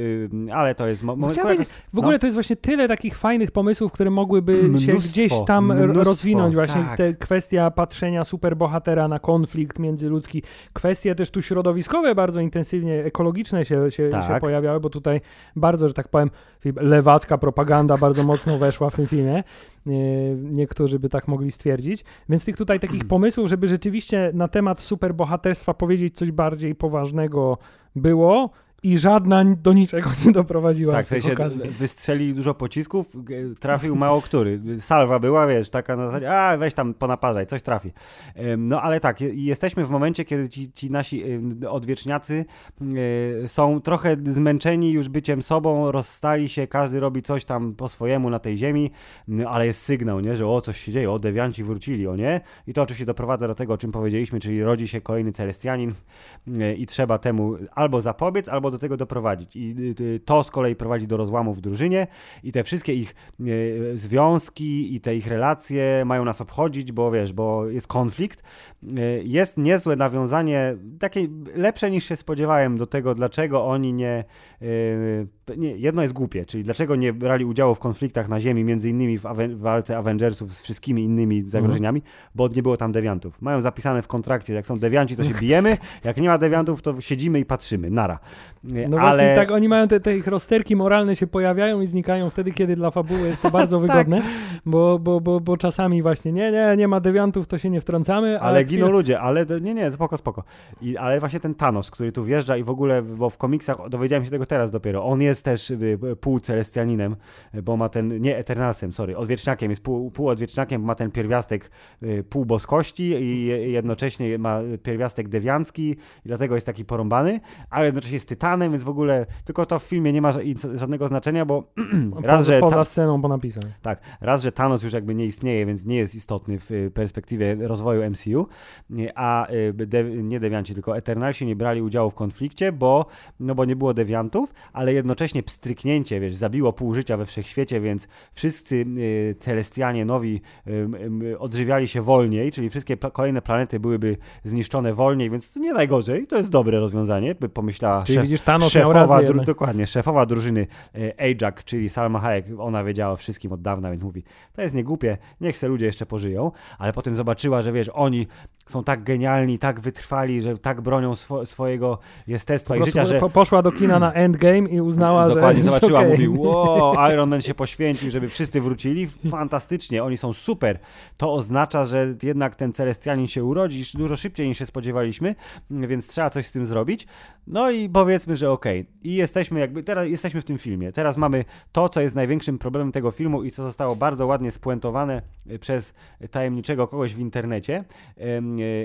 yy, ale to jest... Mo- moment, w ogóle to jest właśnie tyle takich fajnych pomysłów, które mogłyby się Mnóstwo, gdzieś tam mnóstwo, rozwinąć. Właśnie tak. te kwestia patrzenia superbohatera na konflikt międzyludzki. Kwestie też tu środowiskowe bardzo intensywnie, ekologiczne się, się, Tak. się pojawiały, bo tutaj bardzo, że tak powiem, lewacka propaganda bardzo mocno weszła w tym filmie. Nie- Niektórzy by tak mogli stwierdzić. Więc tych tutaj takich pomysłów, żeby rzeczywiście na temat superbohaterstwa powiedzieć coś bardziej poważnego było i żadna do niczego nie doprowadziła tak, w sensie okazji. wystrzelili dużo pocisków, trafił mało który. Salwa była, wiesz, taka na zasadzie, a weź tam ponaparzaj, coś trafi. No ale tak, je- jesteśmy w momencie, kiedy ci, ci nasi odwieczniacy y, są trochę zmęczeni już byciem sobą, rozstali się, każdy robi coś tam po swojemu na tej ziemi, ale jest sygnał, nie, że o, coś się dzieje, o, dewianci wrócili, o nie? I to oczywiście doprowadza do tego, o czym powiedzieliśmy, czyli rodzi się kolejny Celestianin y, i trzeba temu albo zapobiec, albo do tego doprowadzić. I y, y, to z kolei prowadzi do rozłamu w drużynie i te wszystkie ich y, związki i te ich relacje mają nas obchodzić, bo wiesz, bo jest konflikt. Jest niezłe nawiązanie, takie lepsze niż się spodziewałem do tego, dlaczego oni nie, nie jedno jest głupie, czyli dlaczego nie brali udziału w konfliktach na ziemi, między innymi w, walce Avengersów z wszystkimi innymi zagrożeniami, bo nie było tam dewiantów. Mają zapisane w kontrakcie, jak są dewianci, to się bijemy, jak nie ma dewiantów, to siedzimy i patrzymy, nara. No Ale... właśnie tak, oni mają te, te ich rozterki moralne się pojawiają i znikają wtedy, kiedy dla fabuły jest to bardzo Tak. wygodne, bo, bo, bo, bo czasami właśnie nie, nie, nie ma dewiantów, to się nie wtrącamy. Ale chwilę- giną ludzie, ale nie, nie, spoko, spoko. I, ale właśnie ten Thanos, który tu wjeżdża i w ogóle, bo w komiksach dowiedziałem się tego teraz dopiero, on jest też y, pół celestianinem, y, bo ma ten, nie Eternalsem, sorry, odwieczniakiem, jest pół, pół odwieczniakiem, ma ten pierwiastek y, pół boskości i je- jednocześnie ma pierwiastek dewiancki i dlatego jest taki porąbany, ale jednocześnie jest tytanem, więc w ogóle tylko to w filmie nie ma żadnego znaczenia, bo raz, poza, że poza sceną po napisach. tak, raz, że Thanos już jakby nie istnieje, więc nie jest istotny w y, perspektywie rozwoju MCU, nie, a y, de, nie dewianci, tylko Eternalsi nie brali udziału w konflikcie, bo, no bo nie było dewiantów, ale jednocześnie pstryknięcie, wiesz, zabiło pół życia we wszechświecie, więc wszyscy y, Celestianie nowi y, y, odżywiali się wolniej, czyli wszystkie kolejne planety byłyby zniszczone wolniej, więc to nie najgorzej, to jest dobre rozwiązanie, by pomyślała Czyli szef, widzisz, Thanos miał szefowa, rację dru- dokładnie, szefowa drużyny e, Ajax, czyli Salma Hayek, ona wiedziała o wszystkim od dawna, więc mówi, to jest niegłupie, niech se ludzie jeszcze pożyją, ale potem zobaczyła, że wiesz, oni są tak genialni, tak wytrwali, że tak bronią swo- swojego jestestwa i życia, że po, poszła do kina na Endgame i uznała, Dokładnie, że zobaczyła, okej. mówi, wow, Iron Man się poświęcił, żeby wszyscy wrócili, fantastycznie, oni są super. To oznacza, że jednak ten Celestianin się urodzi dużo szybciej niż się spodziewaliśmy, więc trzeba coś z tym zrobić. No i powiedzmy, że okej. I jesteśmy jakby, teraz jesteśmy w tym filmie. Teraz mamy to, co jest największym problemem tego filmu i co zostało bardzo ładnie spuentowane y, przez tajemniczego kogoś w internecie. Y,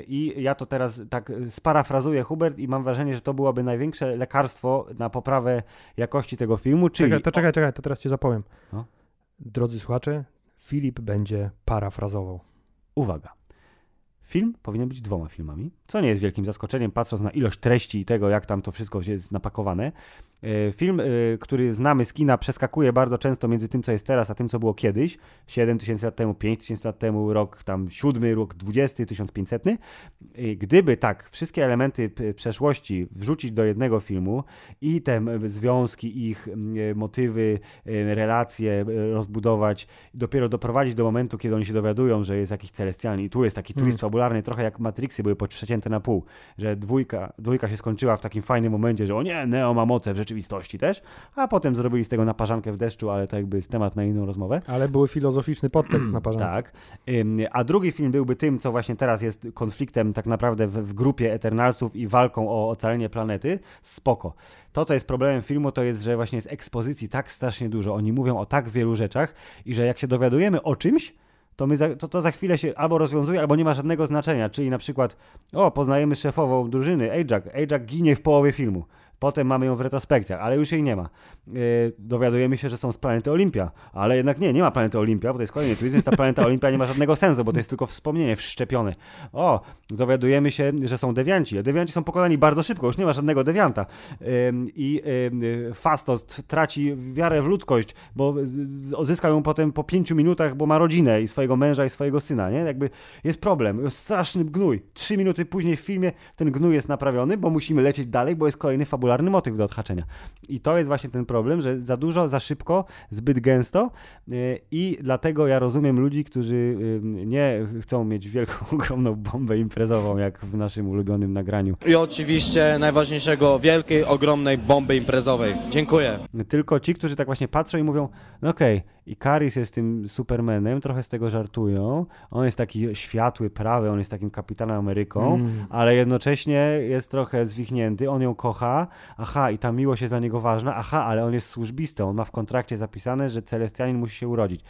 I ja to teraz tak sparafrazuję Hubert i mam wrażenie, że to byłoby największe lekarstwo na poprawę jakości tego filmu, czyli... Czekaj, to czekaj, czekaj, to teraz cię zapowiem. No. Drodzy słuchacze, Filip będzie parafrazował. Uwaga. Film powinien być dwoma filmami, co nie jest wielkim zaskoczeniem, patrząc na ilość treści i tego, jak tam to wszystko jest napakowane. E, Film, e, który znamy z kina, przeskakuje bardzo często między tym, co jest teraz, a tym, co było kiedyś. 7 tysięcy lat temu, 5 tysięcy lat temu, rok tam 7, rok 20, 1500. E, Gdyby tak wszystkie elementy przeszłości wrzucić do jednego filmu i te związki, ich e, motywy, relacje rozbudować, dopiero doprowadzić do momentu, kiedy oni się dowiadują, że jest jakiś celestialny i tu jest taki twist Hmm. fabularny, trochę jak Matrixy były przecięte na pół, że dwójka, dwójka się skończyła w takim fajnym momencie, że o nie, Neo ma moce w rzeczywistości też, a potem zrobili z tego naparzankę w deszczu, ale to jakby jest temat na inną rozmowę. Ale był filozoficzny podtekst na parzance. Tak. A drugi film byłby tym, co właśnie teraz jest konfliktem tak naprawdę w, w grupie Eternalsów i walką o ocalenie planety. Spoko. To, co jest problemem filmu, to jest, że właśnie jest ekspozycji tak strasznie dużo. Oni mówią o tak wielu rzeczach i że jak się dowiadujemy o czymś, to, my za, to, to za chwilę się albo rozwiązuje, albo nie ma żadnego znaczenia. Czyli na przykład, o, poznajemy szefową drużyny, Ajax. Ajax ginie w połowie filmu. Potem mamy ją w retrospekcjach, ale już jej nie ma. Yy, dowiadujemy się, że są z planety Olimpia, ale jednak nie, nie ma planety Olimpia, bo to jest kolejny twist, więc ta planeta Olimpia nie ma żadnego sensu, bo to jest tylko wspomnienie wszczepione. O, dowiadujemy się, że są dewianci, a dewianci są pokonani bardzo szybko, już nie ma żadnego dewianta. I ym, Fastos traci wiarę w ludzkość, bo odzyskał ją potem po pięciu minutach, bo ma rodzinę i swojego męża i swojego syna, nie? Jakby jest problem, jest straszny gnój. Trzy minuty później w filmie ten gnój jest naprawiony, bo musimy lecieć dalej, bo jest kolejny fabularny motyw do odhaczenia. I to jest właśnie ten problem, że za dużo, za szybko, zbyt gęsto yy, i dlatego ja rozumiem ludzi, którzy yy, nie chcą mieć wielką, ogromną bombę imprezową, jak w naszym ulubionym nagraniu, I oczywiście najważniejszego, wielkiej, ogromnej bomby imprezowej. Dziękuję. tylko ci, którzy tak właśnie patrzą i mówią, no okej, i Karis jest tym Supermanem, trochę z tego żartują. On jest taki światły, prawy, on jest takim kapitanem Ameryką, Mm. ale jednocześnie jest trochę zwichnięty, on ją kocha, aha, i ta miłość jest dla niego ważna, aha, ale on jest służbistą, on ma w kontrakcie zapisane, że Celestianin musi się urodzić.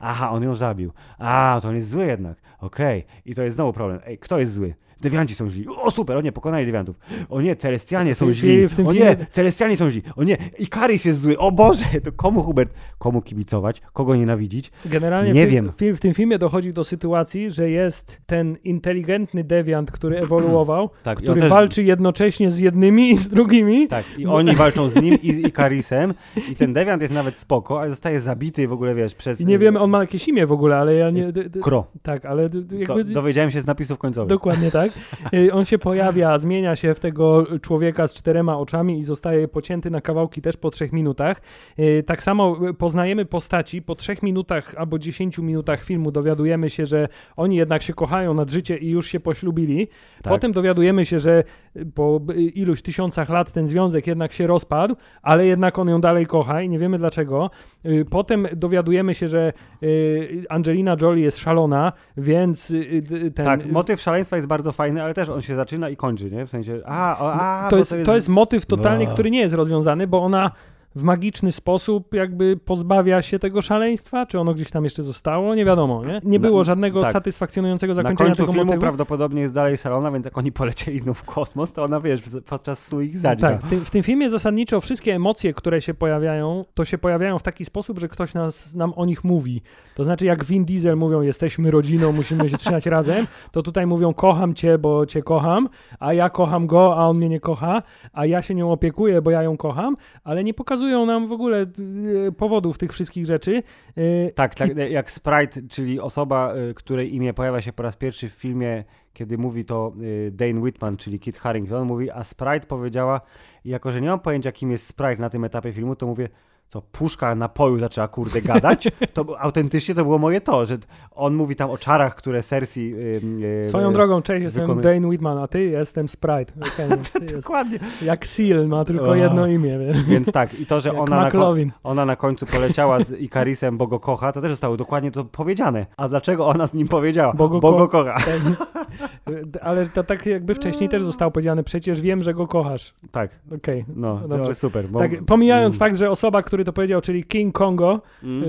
Aha, on ją zabił. A, to on jest zły jednak. Okej. I to jest znowu problem. Ej, kto jest zły? Dewianci są źli. O super, o nie, pokonali dewiantów. O nie, Celestianie są źli. O nie, Celestianie są źli. O nie, Ikaris jest zły. O Boże, to komu Hubert, komu kibicować, kogo nienawidzić? Generalnie Nie w, wiem. W, w tym filmie dochodzi do sytuacji, że jest ten inteligentny dewiant, który ewoluował, Tak, który też- walczy jednocześnie z jednymi i z drugimi. Tak, i oni walczą z nim i z Ikarisem i ten dewiant jest nawet spoko, ale zostaje zabity w ogóle, wiesz, przez... I nie wiemy, on ma jakieś imię w ogóle, ale ja nie... Kro. Tak, ale d- Do, jakby... dowiedziałem się z napisów końcowych. Dokładnie tak. Y, On się pojawia, zmienia się w tego człowieka z czterema oczami i zostaje pocięty na kawałki też po trzech minutach. Y, Tak samo y, poznajemy postaci. Po trzech minutach albo dziesięciu minutach filmu dowiadujemy się, że oni jednak się kochają nad życie i już się poślubili. Tak. Potem dowiadujemy się, że po iluś tysiącach lat ten związek jednak się rozpadł, ale jednak on ją dalej kocha i nie wiemy dlaczego. Y, Potem dowiadujemy się, że y, Angelina Jolie jest szalona, więc y, ten... Tak, motyw szaleństwa jest bardzo fajny, ale też on się zaczyna i kończy, nie? W sensie, a, a, to, bo jest, to jest motyw totalnie, No. który nie jest rozwiązany, bo ona w magiczny sposób jakby pozbawia się tego szaleństwa, czy ono gdzieś tam jeszcze zostało, nie wiadomo, nie? Nie Na- było żadnego tak. satysfakcjonującego Na zakończenia końcu tego filmu motywu. prawdopodobnie jest dalej szalona, więc jak oni polecieli znów w kosmos, to ona, wiesz, podczas snu ich zadźga. Tak, w tym, w tym filmie zasadniczo wszystkie emocje, które się pojawiają, to się pojawiają w taki sposób, że ktoś nas, nam o nich mówi. To znaczy, jak Vin Diesel mówią, jesteśmy rodziną, musimy się trzymać razem, to tutaj mówią, kocham cię, bo cię kocham, a ja kocham go, a on mnie nie kocha, a ja się nią opiekuję, bo ja ją kocham, ale nie pokazują nam w ogóle y, powodów tych wszystkich rzeczy. Y, Tak, tak jak Sprite, czyli osoba, której imię pojawia się po raz pierwszy w filmie, kiedy mówi to Dane Whitman, czyli Kit Harington, mówi, a Sprite powiedziała, jako że nie mam pojęcia, kim jest Sprite na tym etapie filmu, to mówię, co puszka napoju zaczęła kurde gadać, to autentycznie to było moje to, że on mówi tam o czarach, które Cersei... y, y, Swoją drogą, cześć, jestem wykonuje- Dane Whitman, a ty jestem Sprite. Jest, Dokładnie. jak Seal ma tylko O. jedno imię, wiesz. Więc tak, i to, że ona na, ona na końcu poleciała z Ikarisem, bo go kocha, to też zostało dokładnie to powiedziane. A dlaczego ona z nim powiedziała? Bo go bo go kocha. Tak. Ale to tak jakby wcześniej też zostało powiedziane, przecież wiem, że go kochasz. Tak, Okej. no, Dobrze. to super. Bo, Tak, pomijając mm, fakt, że osoba, który to powiedział, czyli King Kongo, mm, y,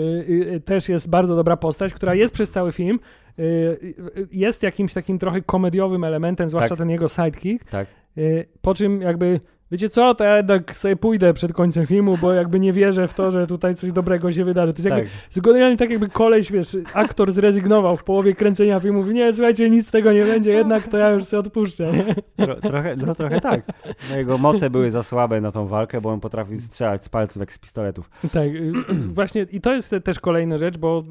y, też jest bardzo dobra postać, która jest przez cały film. y, y, jest jakimś takim trochę komediowym elementem, zwłaszcza Tak. ten jego sidekick. Tak. y, po czym jakby, wiecie co, to ja jednak sobie pójdę przed końcem filmu, bo jakby nie wierzę w to, że tutaj coś dobrego się wydarzy. To jest jakby, tak. generalnie tak jakby koleś, wiesz, aktor zrezygnował w połowie kręcenia filmu, mówi, nie, słuchajcie, nic z tego nie będzie, jednak to ja już sobie odpuszczę? Tro, trochę, no trochę tak. No, jego moce były za słabe na tą walkę, bo on potrafił strzelać z palców jak z pistoletów. Tak, y, właśnie i to jest te- też kolejna rzecz, bo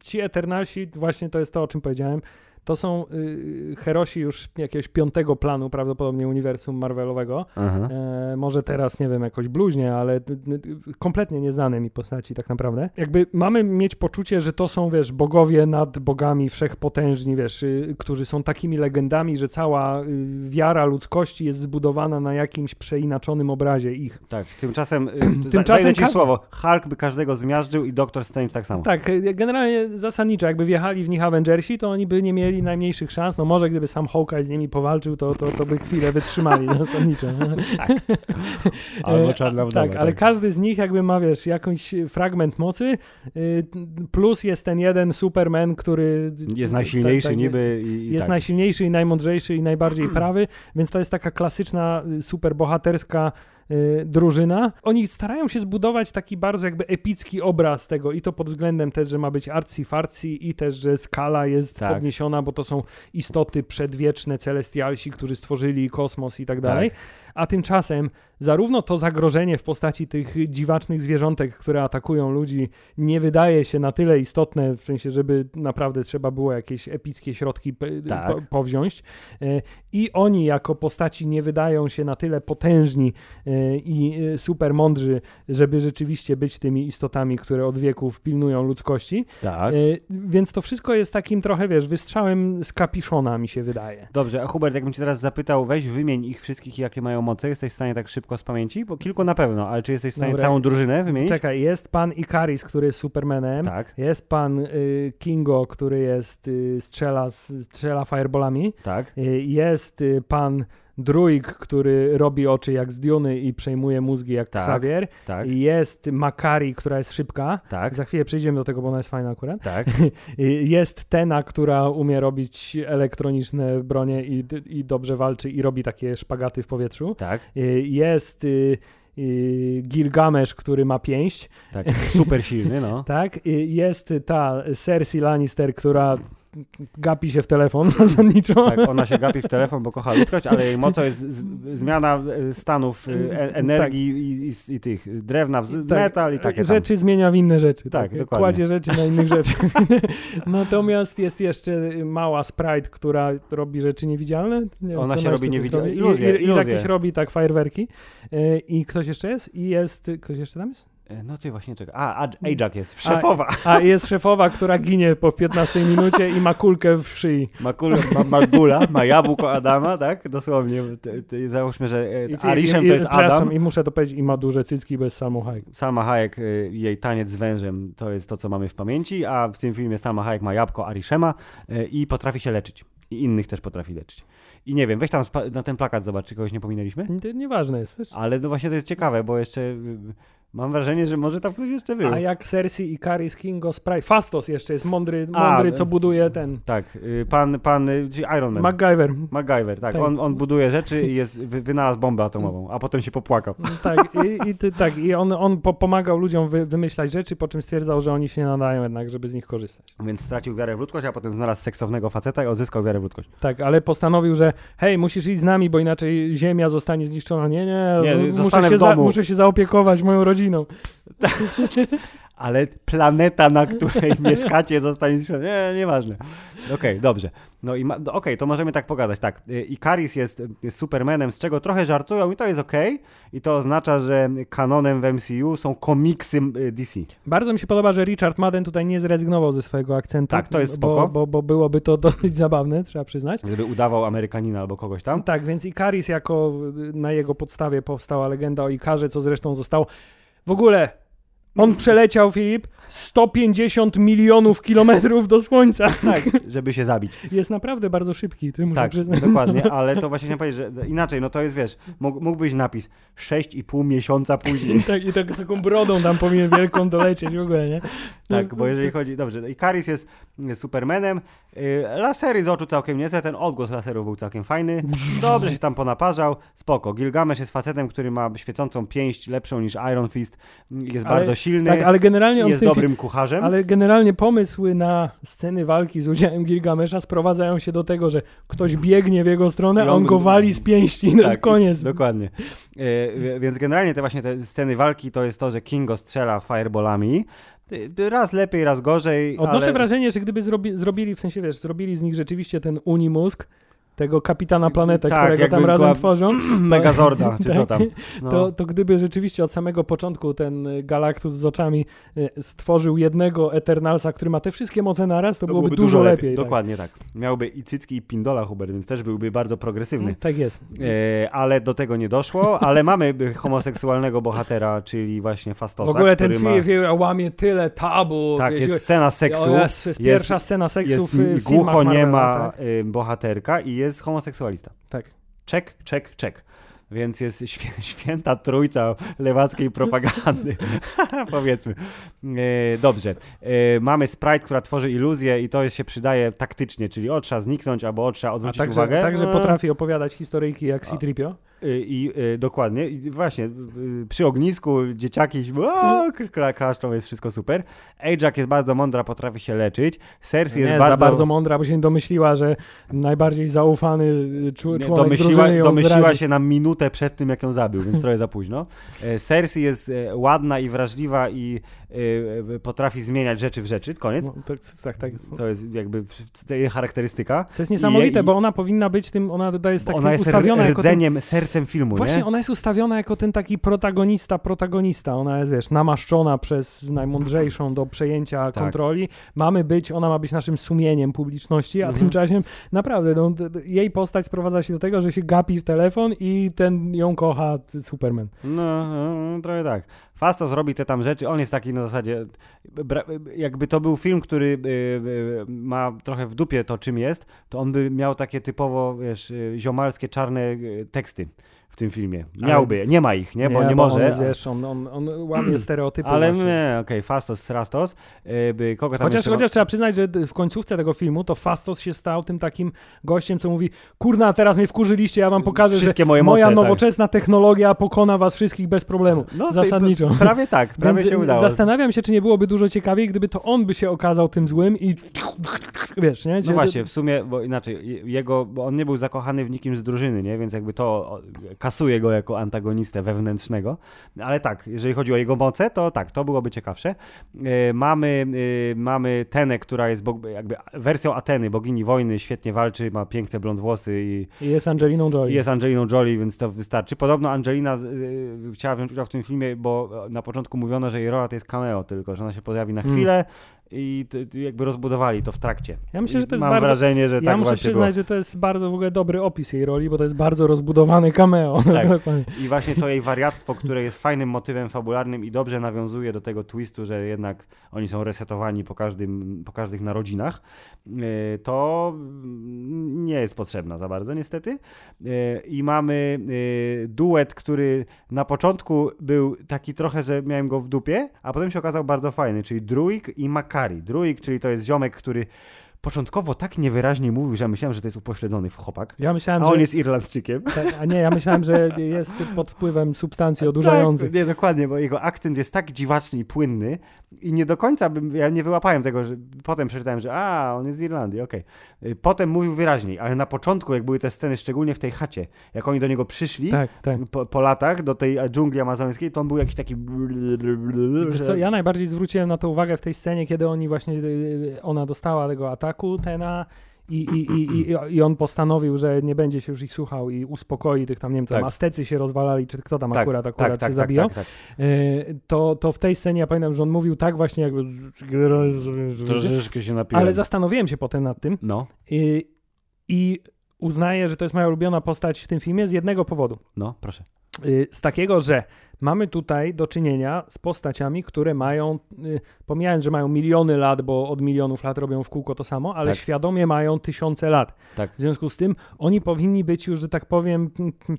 ci Eternalsi, właśnie to jest to, o czym powiedziałem, to są y, herosi już jakiegoś piątego planu prawdopodobnie uniwersum Marvelowego. E, może teraz, nie wiem, jakoś bluźnie, ale d- d- kompletnie nieznane mi postaci tak naprawdę. Jakby mamy mieć poczucie, że to są, wiesz, bogowie nad bogami wszechpotężni, wiesz, y, którzy są takimi legendami, że cała y, wiara ludzkości jest zbudowana na jakimś przeinaczonym obrazie ich. Tak, tymczasem, y, Tymczasem ci słowo, Hulk by każdego zmiażdżył i Doktor Strange tak samo. Tak, y, generalnie zasadniczo, jakby wjechali w nich Avengersi, to oni by nie mieli najmniejszych szans. No może gdyby sam Hawkeye z nimi powalczył, to, to, to by chwilę wytrzymali zasadniczo. Albo E, czarna wdowa. Tak, ale każdy z nich jakby ma, wiesz, jakiś fragment mocy, y, plus jest ten jeden Superman, który... Jest najsilniejszy tak, tak, niby i, Jest tak. najsilniejszy i najmądrzejszy i najbardziej prawy, więc to jest taka klasyczna, y, superbohaterska drużyna. Oni starają się zbudować taki bardzo jakby epicki obraz tego i to pod względem też, że ma być arcy-farcy i też, że skala jest Tak. podniesiona, bo to są istoty przedwieczne, celestialsi, którzy stworzyli kosmos i tak dalej. A tymczasem zarówno to zagrożenie w postaci tych dziwacznych zwierzątek, które atakują ludzi, nie wydaje się na tyle istotne, w sensie, żeby naprawdę trzeba było jakieś epickie środki p- Tak. po, powziąć. E, I oni jako postaci nie wydają się na tyle potężni e, i e, super mądrzy, żeby rzeczywiście być tymi istotami, które od wieków pilnują ludzkości. Tak. Więc to wszystko jest takim trochę, wiesz, wystrzałem z kapiszona, mi się wydaje. Dobrze, a Hubert, jakbym cię teraz zapytał, weź wymień ich wszystkich, jakie mają moce jesteś w stanie tak szybko z pamięci? Bo kilku na pewno, ale czy jesteś w stanie Dobra. całą drużynę wymienić? Czekaj, jest pan Ikaris, który jest Supermanem. Tak, Jest pan y, Kingo, który jest y, strzela, strzela fireballami. tak, Y, Jest y, pan Druig, który robi oczy jak z Duny i przejmuje mózgi jak Tak, Xavier. tak, Jest Makari, która jest szybka. tak, Za chwilę przejdziemy do tego, bo ona jest fajna akurat. tak, Jest Tena, która umie robić elektroniczne bronie i, i dobrze walczy i robi takie szpagaty w powietrzu. tak, Y, Jest y, y, Gilgamesz, który ma pięść. tak, super silny, no. Tak, jest ta Cersei Lannister, która gapi się w telefon zasadniczo. Tak, ona się gapi w telefon, bo kocha ludzkość, ale jej mocą jest z, zmiana e, stanów e, e, energii i, i, i tych drewna w Tak, metal i takie tam. Rzeczy zmienia w inne rzeczy. Tak, dokładnie. Kładzie rzeczy na innych rzeczach. Natomiast jest jeszcze mała Sprite, która robi rzeczy niewidzialne. Nie Ona się robi niewidzialne. Iluzje, I, i, I iluzje. jakieś robi tak fajerwerki. Y, I ktoś jeszcze jest? I jest... Ktoś jeszcze tam jest? E, No ty właśnie czekaj. A, a Ajax jest, szefowa. A i jest szefowa, która ginie po 15 minucie i ma kulkę w szyi. Ma, kul, ma, ma gula, ma jabłko Adama, tak? Dosłownie. Ty, ty, załóżmy, że e, Ariszem to jest Adam. I muszę to powiedzieć, i ma duże cycki, bo jest Salma Hayek. Salma Hayek, y, jej taniec z wężem, to jest to, co mamy w pamięci, a w tym filmie Salma Hayek ma jabłko Arishema y, i potrafi się leczyć. I innych też potrafi leczyć. I nie wiem, weź tam na ten plakat zobacz, czy kogoś nie pominęliśmy? To nieważne jest, wiesz? Ale no właśnie to jest ciekawe, bo jeszcze mam wrażenie, że może tam ktoś jeszcze był. A jak Cersei i Caris Kingo Sprite. Fastos jeszcze jest mądry, A, mądry e, co buduje ten. Tak, y, pan, pan y, Iron Man. MacGyver. MacGyver, tak. Tak. On, on buduje rzeczy i jest, wy, wynalazł bombę atomową, a potem się popłakał. Tak, i, i, ty, tak, i on, on po, pomagał ludziom wy, wymyślać rzeczy, po czym stwierdzał, że oni się nie nadają jednak, żeby z nich korzystać. Więc stracił wiarę w ludzkość, a potem znalazł seksownego faceta i odzyskał wiarę w ludzkość. Tak, ale postanowił, że hej, musisz iść z nami, bo inaczej ziemia zostanie zniszczona. Nie, nie, Nie, muszę, się domu. muszę się zaopiekować moją rodziną. Ale planeta, na której mieszkacie, zostanie zniszczona. Nie, nieważne. Okej, dobrze. No i ma, okej, to możemy tak pogadać. Tak, y, Ikaris jest y, Supermanem, z czego trochę żartują i to jest okej. I to oznacza, że kanonem w MCU są komiksy y, DC. Bardzo mi się podoba, że Richard Madden tutaj nie zrezygnował ze swojego akcentu. Tak, to jest bo, spoko. bo, bo byłoby to dosyć zabawne, trzeba przyznać. Gdyby udawał Amerykanina albo kogoś tam. Tak, więc Ikaris jako na jego podstawie powstała legenda o Ikarze, co zresztą zostało w ogóle on przeleciał, Filip, 150 milionów kilometrów do Słońca. Tak, żeby się zabić. Jest naprawdę bardzo szybki, ty muszę Tak, przyznać. dokładnie, ale to właśnie chciałem powiedzieć, że inaczej, no to jest, wiesz, mógł, mógłbyś napis 6,5 miesiąca później. I tak, I tak z taką brodą tam powinien wielką dolecieć w ogóle, nie? Tak, bo jeżeli chodzi, dobrze, Ikaris jest y, Supermanem, y, lasery z oczu całkiem niezłe, ten odgłos laserów był całkiem fajny, dobrze się tam ponaparzał, spoko. Gilgamesz jest facetem, który ma świecącą pięść lepszą niż Iron Fist, jest Ale- bardzo silny, Tak, ale generalnie on jest dobrym kucharzem. Ale generalnie pomysły na sceny walki z udziałem Gilgamesza sprowadzają się do tego, że ktoś biegnie w jego stronę, a on- on go wali z pięści i jest Tak, koniec. Dokładnie. E, więc generalnie te właśnie te sceny walki to jest to, że Kingo strzela fireballami. Raz lepiej, raz gorzej. Odnoszę ale... wrażenie, że gdyby zrobi, zrobili, w sensie wiesz, zrobili z nich rzeczywiście ten Unimózg, tego kapitana planetę, Tak, którego tam razem tworzą, Megazorda, czy co Tak. tam. No. to, to gdyby rzeczywiście od samego początku ten Galactus z oczami y, stworzył jednego Eternalsa, który ma te wszystkie moce naraz, to, byłoby, dużo lepiej. tak. Dokładnie tak. Miałby i cycki i pindola Hubert, więc też byłby bardzo progresywny. Tak jest. E, ale do tego nie doszło, ale mamy homoseksualnego bohatera, czyli właśnie Fastosa, W ogóle ten który ma... film film łamie tyle tabu. Tak, jest scena seksu. Jest, jest pierwsza scena seksu jest w, w głucho nie ma Tak? y, bohaterka i jest homoseksualista. tak. Czek, czek, czek. Więc jest świę, święta trójca lewackiej propagandy, powiedzmy. E, dobrze. E, mamy sprite, która tworzy iluzję i to się przydaje taktycznie, czyli o, trzeba zniknąć albo o, trzeba A odwrócić także, uwagę. także E, potrafi opowiadać historyjki jak C-3PO. Y, I y, dokładnie, i właśnie y, przy ognisku dzieciaki kla- klaszczą, jest wszystko super. Ajax jest bardzo mądra, potrafi się leczyć. Cersei Nie jest bardzo... za bardzo mądra, bo się domyśliła, że najbardziej zaufany y, czł- Nie, domyśliła, ją domyśliła zdradzi. się na minutę przed tym, jak ją zabił, więc trochę za późno. E, Cersei jest e, ładna i wrażliwa i potrafi zmieniać rzeczy w rzeczy. Koniec. No, to, tak, tak. To jest jakby jej charakterystyka. Co jest niesamowite, I- bo ona powinna być tym, ona jest tak ona jest ustawiona jako ten, rdzeniem sercem filmu, Właśnie nie? ona jest ustawiona jako ten taki protagonista, protagonista. Ona jest, wiesz, namaszczona przez najmądrzejszą do przejęcia Tak. kontroli. Mamy być, ona ma być naszym sumieniem publiczności, a Mhm. tymczasem naprawdę, no, jej postać sprowadza się do tego, że się gapi w telefon i ten ją kocha Superman. No, no, trochę tak. Fastos robi te tam rzeczy, on jest taki na zasadzie, jakby to był film, który y, y, ma trochę w dupie to, czym jest, to on by miał takie typowo, wiesz, y, ziomalskie, czarne teksty w tym filmie. Ale- Miałby, nie ma ich, nie, bo nie, może. On wiesz, on, on, on łamie stereotypy ale właśnie. nie, okej, Fastos, Srastos, y, by, kogo tam Chociaż, jeszcze chociaż trzeba przyznać, że w końcówce tego filmu to Fastos się stał tym takim gościem, co mówi, kurna, teraz mnie wkurzyliście, ja wam pokażę, Wszystkie że moje moja moce, tak. nowoczesna technologia pokona was wszystkich bez problemu. No, Zasadniczo. Prawie tak, prawie Więc się udało. Zastanawiam się, czy nie byłoby dużo ciekawiej, gdyby to on by się okazał tym złym i wiesz, nie? No Że- właśnie, w sumie, bo inaczej, je- jego, bo on nie był zakochany w nikim z drużyny, nie? Więc jakby to kasuje go jako antagonistę wewnętrznego. Ale tak, jeżeli chodzi o jego moce, to tak, to byłoby ciekawsze. E, mamy, e, mamy Tenę, która jest jakby wersją Ateny, bogini wojny, świetnie walczy, ma piękne blond włosy i, I jest Angeliną Jolie. i jest Angeliną Jolie, więc to wystarczy. Podobno Angelina y, chciała wziąć udział w tym filmie, bo na początku mówiono, że jej rola to jest cameo tylko, że ona się pojawi na Mm. chwilę i jakby rozbudowali to w trakcie. Ja myślę, że to jest mam bardzo- wrażenie, że ja tak muszę właśnie przyznać, że to jest bardzo w ogóle dobry opis jej roli, bo to jest bardzo rozbudowany cameo. Tak. Było. I właśnie to jej wariactwo, które jest fajnym motywem fabularnym i dobrze nawiązuje do tego twistu, że jednak oni są resetowani po, każdym, po każdych narodzinach, y, to nie jest potrzebna za bardzo niestety. Y, I mamy y, duet, który na początku był taki trochę, że miałem go w dupie, a potem się okazał bardzo fajny, czyli Druik i Makari. Druik, czyli to jest ziomek, który początkowo tak niewyraźnie mówił, że ja myślałem, że to jest upośledzony w chłopak. Ja myślałem, A że... on jest Irlandczykiem. tak, A nie, ja myślałem, że jest pod wpływem substancji odurzających. Tak, nie, dokładnie, bo jego akcent jest tak dziwaczny i płynny i nie do końca bym, ja nie wyłapałem tego, że potem przeczytałem, że a, on jest z Irlandii, okej. Y, Potem mówił wyraźniej, ale na początku, jak były te sceny, szczególnie w tej chacie, jak oni do niego przyszli, Tak, tak. po, po latach, do tej e, dżungli amazońskiej, to on był jakiś taki... Wiesz co, ja najbardziej zwróciłem na to uwagę w tej scenie, kiedy oni właśnie, y, ona dostała tego ataku, Tena, i, i, i, i, i on postanowił, że nie będzie się już ich słuchał i uspokoi tych tam, nie wiem, tam Tak. Aztecy się rozwalali, czy kto tam Tak, akurat, akurat tak, tak, się tak, zabijał. tak, tak. Y, To, to w tej scenie ja pamiętam, że on mówił tak właśnie jakby... Troszeczkę się napiłem. Ale zastanowiłem się potem nad tym No, i, i uznaję, że to jest moja ulubiona postać w tym filmie z jednego powodu. no, proszę. Y, Z takiego, że mamy tutaj do czynienia z postaciami, które mają, y, pomijając, że mają miliony lat, bo od milionów lat robią w kółko to samo, ale Tak. świadomie mają tysiące lat. Tak. W związku z tym oni powinni być już, że tak powiem,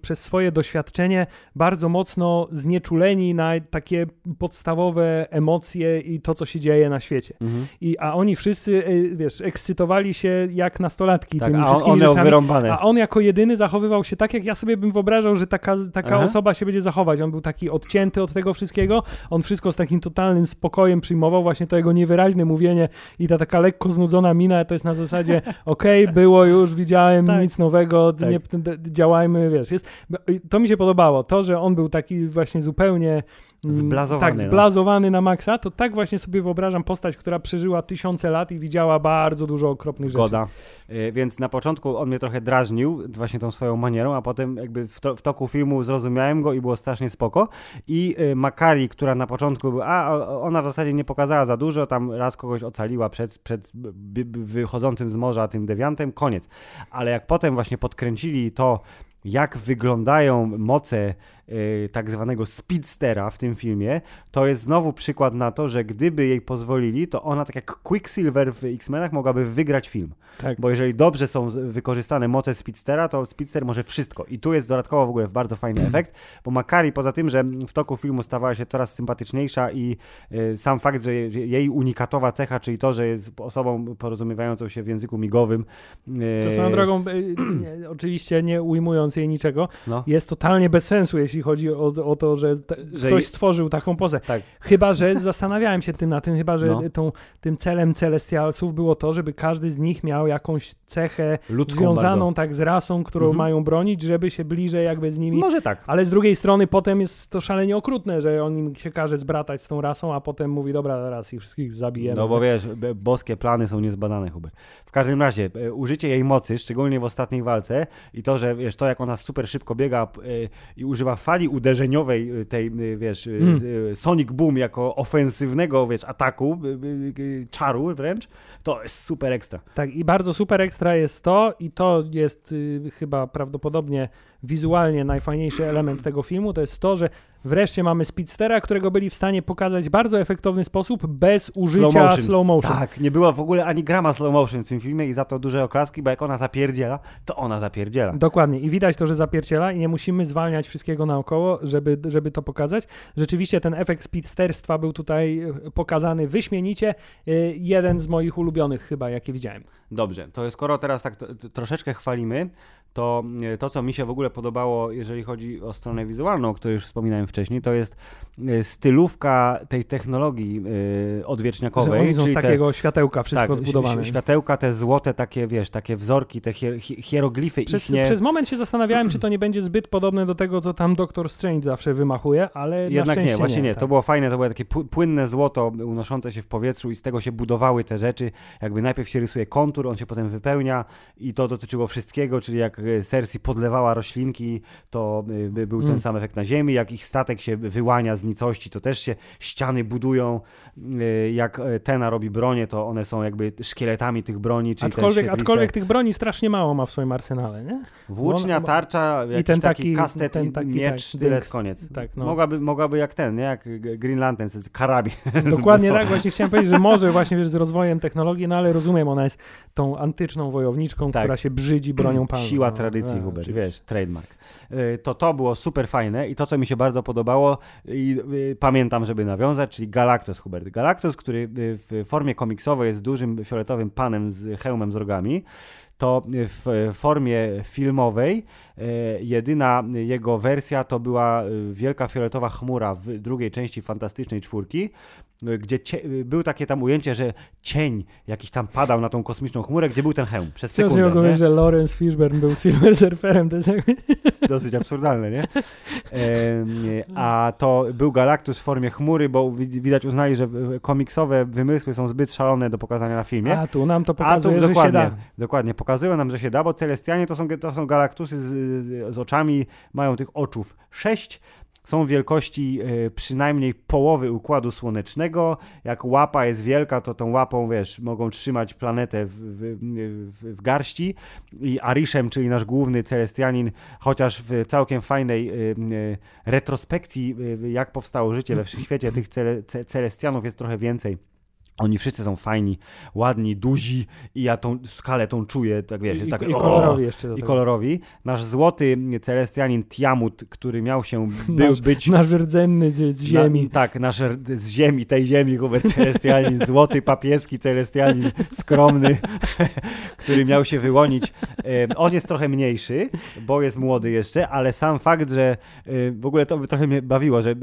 przez swoje doświadczenie bardzo mocno znieczuleni na takie podstawowe emocje i to, co się dzieje na świecie. Mhm. I, a oni wszyscy, y, wiesz, ekscytowali się jak nastolatki Tak, tymi a wszystkimi one rzeczami. wyrąbane. A on jako jedyny zachowywał się tak, jak ja sobie bym wyobrażał, że taka, taka Aha. osoba się będzie zachować. On był taki odcięty od tego wszystkiego, on wszystko z takim totalnym spokojem przyjmował, właśnie to jego niewyraźne mówienie i ta taka lekko znudzona mina, to jest na zasadzie okej, było już, widziałem, Tak. nic nowego, Tak. nie, działajmy, wiesz. Jest, to mi się podobało, to, że on był taki właśnie zupełnie Zblazowany, tak, no. zblazowany na maksa, to tak właśnie sobie wyobrażam postać, która przeżyła tysiące lat i widziała bardzo dużo okropnych rzeczy. Zgoda. Y, Więc na początku on mnie trochę drażnił właśnie tą swoją manierą, a potem jakby w, to, w toku filmu zrozumiałem go i było strasznie spoko. I y, Makari, która na początku, była- a ona w zasadzie nie pokazała za dużo, tam raz kogoś ocaliła przed, przed wychodzącym z morza tym dewiantem, koniec. Ale jak potem właśnie podkręcili to, jak wyglądają moce y, tak zwanego speedstera w tym filmie, to jest znowu przykład na to, że gdyby jej pozwolili, to ona tak jak Quicksilver w X-Menach mogłaby wygrać film. Tak. Bo jeżeli dobrze są wykorzystane moce Speedstera, to Speedster może wszystko. I tu jest dodatkowo w ogóle bardzo fajny efekt, bo Makari poza tym, że w toku filmu stawała się coraz sympatyczniejsza i y, sam fakt, że je- jej unikatowa cecha, czyli to, że jest osobą porozumiewającą się w języku migowym. y, To swoją drogą, oczywiście nie ujmując jej niczego, No, jest totalnie bez sensu, jeśli chodzi o, o to, że, te, Że ktoś je- stworzył taką pozę. tak. Chyba, że zastanawiałem się tym na tym, chyba, że No. tą, tym celem Celestialsów było to, żeby każdy z nich miał jakąś cechę Ludzką związaną bardzo. tak z rasą, którą Mhm. mają bronić, żeby się bliżej jakby z nimi... Może tak. Ale z drugiej strony potem jest to szalenie okrutne, że on im się każe zbratać z tą rasą, a potem mówi, dobra, teraz ich wszystkich zabijemy. No bo wiesz, boskie plany są niezbadane, Hubert. W każdym razie, e, użycie jej mocy, szczególnie w ostatniej walce i to, że wiesz, to jak ona ona super szybko biega y, i używa fali uderzeniowej y, tej, y, wiesz, Mm. Sonic Boom jako ofensywnego, wiesz, ataku, czaru wręcz, to jest super ekstra. Tak, i bardzo super ekstra jest to, i to jest chyba prawdopodobnie wizualnie najfajniejszy element tego filmu, to jest to, że wreszcie mamy Speedstera, którego byli w stanie pokazać w bardzo efektowny sposób, bez użycia motion. slow motion. Tak, nie było w ogóle ani grama slow motion w tym filmie i za to duże oklaski, bo jak ona zapierdziela, to ona zapierdziela. Dokładnie. I widać to, że zapierdziela i nie musimy zwalniać wszystkiego naokoło, żeby, żeby to pokazać. Rzeczywiście ten efekt speedsterstwa był tutaj e, pokazany wyśmienicie. E, Jeden z moich ulubionych chyba, jakie widziałem. Dobrze, to skoro teraz tak to, to troszeczkę chwalimy, to e, to, co mi się w ogóle podobało, jeżeli chodzi o stronę wizualną, o której już wspominałem wcześniej, to jest e, stylówka tej technologii e, Że odwieczniakowej. oni są z czyli te- takiego światełka wszystko tak, zbudowane. Światełka, te złote takie, wiesz, takie wzorki, te hier, hi- hieroglify Przez, ichnie. przez moment się zastanawiałem, czy to nie będzie zbyt podobne do tego, co tam Doktor Strange zawsze wymachuje, ale na Jednak nie, właśnie nie. tak. To było fajne, to było takie pły- płynne złoto unoszące się w powietrzu i z tego się budowały te rzeczy. Jakby najpierw się rysuje kontur, on się potem wypełnia i to dotyczyło wszystkiego, czyli jak Cersei podlewała roślinki, to y, by- był ten Mm. sam efekt na ziemi, jak ich statek się wyłania z nicości, to też się ściany budują. Y, Jak Tena robi bronię, to one są jakby szkieletami tych broni, czyli Aczkolwiek, aczkolwiek tych broni strasznie mało ma w swoim arsenale, nie? Włócznia, tarcza, jakiś ten taki, taki- kastet, ten i taki, miecz, tak, tyle, koniec. Tak, no. mogłaby, mogłaby jak ten, nie? Jak Green Lantern, z karabin. Dokładnie tak, właśnie chciałem powiedzieć, że może właśnie wiesz, z rozwojem technologii, no ale rozumiem, ona jest tą antyczną wojowniczką, Tak. która się brzydzi bronią palną. Siła no, tradycji, no, Hubert, wiesz, trademark. Y, To to było super fajne i to, co mi się bardzo podobało i y, pamiętam, żeby nawiązać, czyli Galactus, Hubert. Galactus, który y, w formie komiksowej jest dużym fioletowym panem z hełmem z rogami, to w formie filmowej jedyna jego wersja to była wielka fioletowa chmura w drugiej części Fantastycznej Czwórki, gdzie cie, był takie tam ujęcie, że cień jakiś tam padał na tą kosmiczną chmurę, gdzie był ten hełm przez Wciąż nie sekundę. mogę nie? powiedzieć, że Lawrence Fishburne był Silver Surferem, to jest jakby... Dosyć absurdalne, nie? A to był Galactus w formie chmury, bo wi- widać uznali, że komiksowe wymysły są zbyt szalone do pokazania na filmie. A tu nam to A tu pokazuje, że się dokładnie, da. dokładnie, pokazują nam, że się da, bo Celestianie to są, to są galaktusy z, z oczami, mają tych oczów sześć, są wielkości e, przynajmniej połowy Układu Słonecznego. Jak łapa jest wielka, to tą łapą, wiesz, mogą trzymać planetę w, w, w, w garści. I Arisham, czyli nasz główny Celestianin, chociaż w całkiem fajnej e, e, retrospekcji, jak powstało życie we wszechświecie, tych cele, ce, Celestianów jest trochę więcej. Oni wszyscy są fajni, ładni, duzi i ja tą skalę tą czuję, tak wiesz, jest I, tak i kolorowi jeszcze i kolorowi. Nasz złoty celestianin Tiamut, który miał się był, Nasz- być... Nasz rdzenny z, z ziemi. Na, tak, nasz z ziemi, tej ziemi, Hubert Celestianin, złoty papieski Celestianin, skromny, który miał się wyłonić. Em, On jest trochę mniejszy, bo jest młody jeszcze, ale sam fakt, że e, w ogóle to by trochę mnie bawiło, że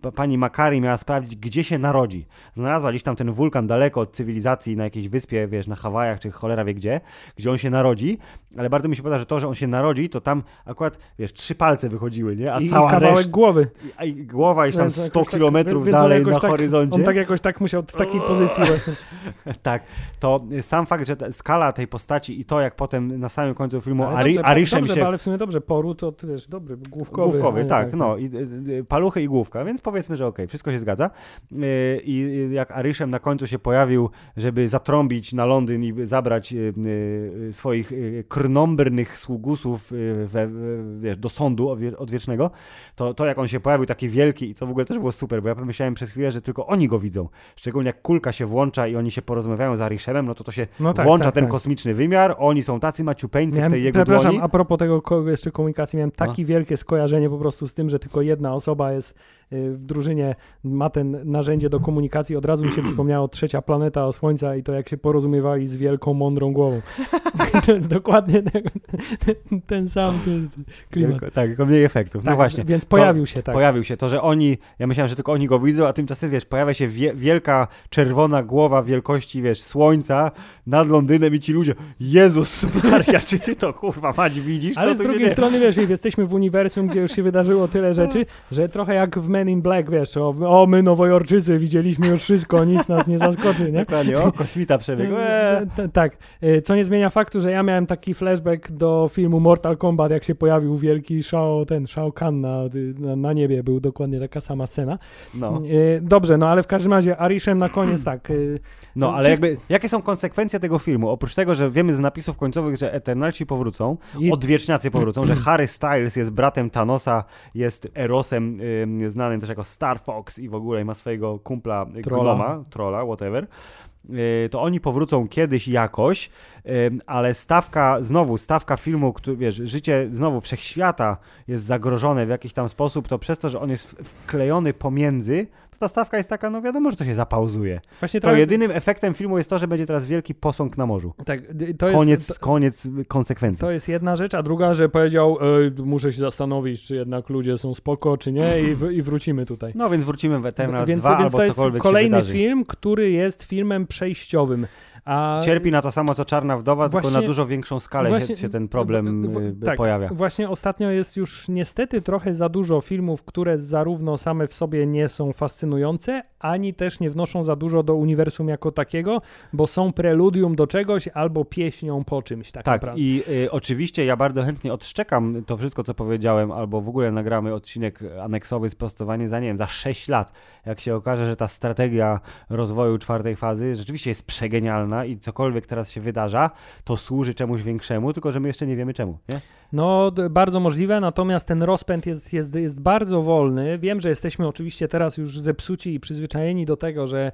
pa- pani Makari miała sprawdzić, gdzie się narodzi. Znalazła gdzieś tam ten wulkan daleko od cywilizacji na jakiejś wyspie, wiesz, na Hawajach, czy cholera wie gdzie, gdzie on się narodzi, ale bardzo mi się podoba, że to, że on się narodzi, to tam akurat, wiesz, trzy palce wychodziły, nie? A I, i cała kawałek reszta, głowy. a i głowa gdzieś tam Więc 100 jakoś tak- kilometrów on dalej na tak- horyzoncie. On tak jakoś tak musiał w takiej pozycji właśnie. Tak, to sam fakt, że ta skala tej postaci i to, jak potem na samym końcu filmu Ale Ari, dobrze, Ariszem dobrze, się... ale w sumie dobrze, poru to wiesz, dobry, główkowy. Główkowy, a nie tak, no, i, y, y, paluchy i główka, więc powiedzmy, że okej, wszystko się zgadza. Y, I jak Aryszem na końcu się pojawił, żeby zatrąbić na Londyn i zabrać y, y, swoich y, krnąbrnych sługusów we, w- wiesz, do sądu odwie- odwiecznego, to, to jak on się pojawił taki wielki i to w ogóle też było super, bo ja pomyślałem przez chwilę, że tylko oni go widzą. Szczególnie jak kulka się włącza i oni się porozmawiają z Aryszemem, no to to się No tak, włącza tak, ten tak. kosmiczny wymiar, oni są tacy maciupeńcy w Miałem, tej jego przepraszam, dłoni. a propos tego jeszcze komunikacji, miałem takie wielkie skojarzenie po prostu z tym, że tylko jedna osoba jest w drużynie, ma ten narzędzie do komunikacji. Od razu mi się przypomniało trzecia planeta o Słońca i to jak się porozumiewali z wielką, mądrą głową. to jest dokładnie ten, ten sam klimat. Tylko, tak, tylko mniej efektów. Tak, no właśnie. Więc pojawił się tak. Pojawił się to, że oni, ja myślałem, że tylko oni go widzą, a tymczasem, wiesz, pojawia się wie, wielka czerwona głowa wielkości, wiesz, słońca nad Londynem i ci ludzie, Jezus Maria, czy ty to, kurwa, mać widzisz? Ale co z tu się drugiej strony, wiesz, jesteśmy w uniwersum, gdzie już się wydarzyło tyle rzeczy, że trochę jak w Men in Black, wiesz, o, o my Nowojorczycy, widzieliśmy już wszystko, nic nas nie zaskoczy, nie? Dokładnie, o, kosmita przebiegł. T- Tak, E, co nie zmienia faktu, że ja miałem taki flashback do filmu Mortal Kombat, jak się pojawił wielki Shao, ten Shao Kahn na, na, na niebie, był dokładnie taka sama scena. No, E, Dobrze, no ale w każdym razie Arishem na koniec tak, e, no ale wszystko- jakby, jakie są konsekwencje tego filmu? Oprócz tego, że wiemy z napisów końcowych, że Eternalci powrócą, i odwieczniacy powrócą, że Harry Styles jest bratem Thanosa, jest Erosem ym, znanym też jako Star Fox i w ogóle ma swojego kumpla y, Trolla. Gnoma, trolla, whatever. Y, To oni powrócą kiedyś jakoś, ym, ale stawka, znowu stawka filmu, który, wiesz, życie znowu wszechświata jest zagrożone w jakiś tam sposób, to przez to, że on jest wklejony pomiędzy, ta stawka jest taka, no wiadomo, że to się zapauzuje. właśnie To trochę, jedynym efektem filmu jest to, że będzie teraz wielki posąg na morzu. tak, to jest, Koniec, to, koniec konsekwencji. to jest jedna rzecz, a druga, że powiedział, muszę się zastanowić, czy jednak ludzie są spoko, czy nie i, w, i wrócimy tutaj. No więc wrócimy w Eternals więc, 2 więc albo to jest cokolwiek kolejny film, który jest filmem przejściowym. A Cierpi na to samo co Czarna Wdowa, tylko Właśnie- na dużo większą skalę właśnie- się, się ten problem w- w- y, tak, pojawia. Właśnie ostatnio jest już niestety trochę za dużo filmów, które zarówno same w sobie nie są fascynujące, ani też nie wnoszą za dużo do uniwersum jako takiego, bo są preludium do czegoś albo pieśnią po czymś tak, Tak, naprawdę. i y, oczywiście ja bardzo chętnie odszczekam to wszystko, co powiedziałem, albo w ogóle nagramy odcinek aneksowy, sprostowanie za, nie wiem, za 6 lat, jak się okaże, że ta strategia rozwoju czwartej fazy rzeczywiście jest przegenialna i cokolwiek teraz się wydarza, to służy czemuś większemu, tylko że my jeszcze nie wiemy czemu, nie? No, bardzo możliwe, natomiast ten rozpęd jest, jest, jest bardzo wolny. Wiem, że jesteśmy oczywiście teraz już zepsuci i przyzwyczajeni do tego, że,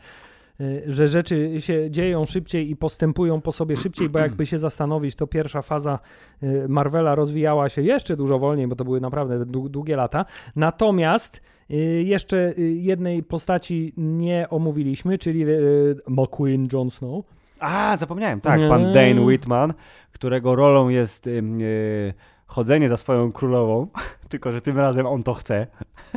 y, że rzeczy się dzieją szybciej i postępują po sobie szybciej, bo jakby się zastanowić, to pierwsza faza y, Marvela rozwijała się jeszcze dużo wolniej, bo to były naprawdę dłu- długie lata. Natomiast y, jeszcze jednej postaci nie omówiliśmy, czyli McQueen Jon Snow. A, zapomniałem, tak, pan Dane Whitman, którego rolą jest ym, y, chodzenie za swoją królową, tylko że tym razem on to chce.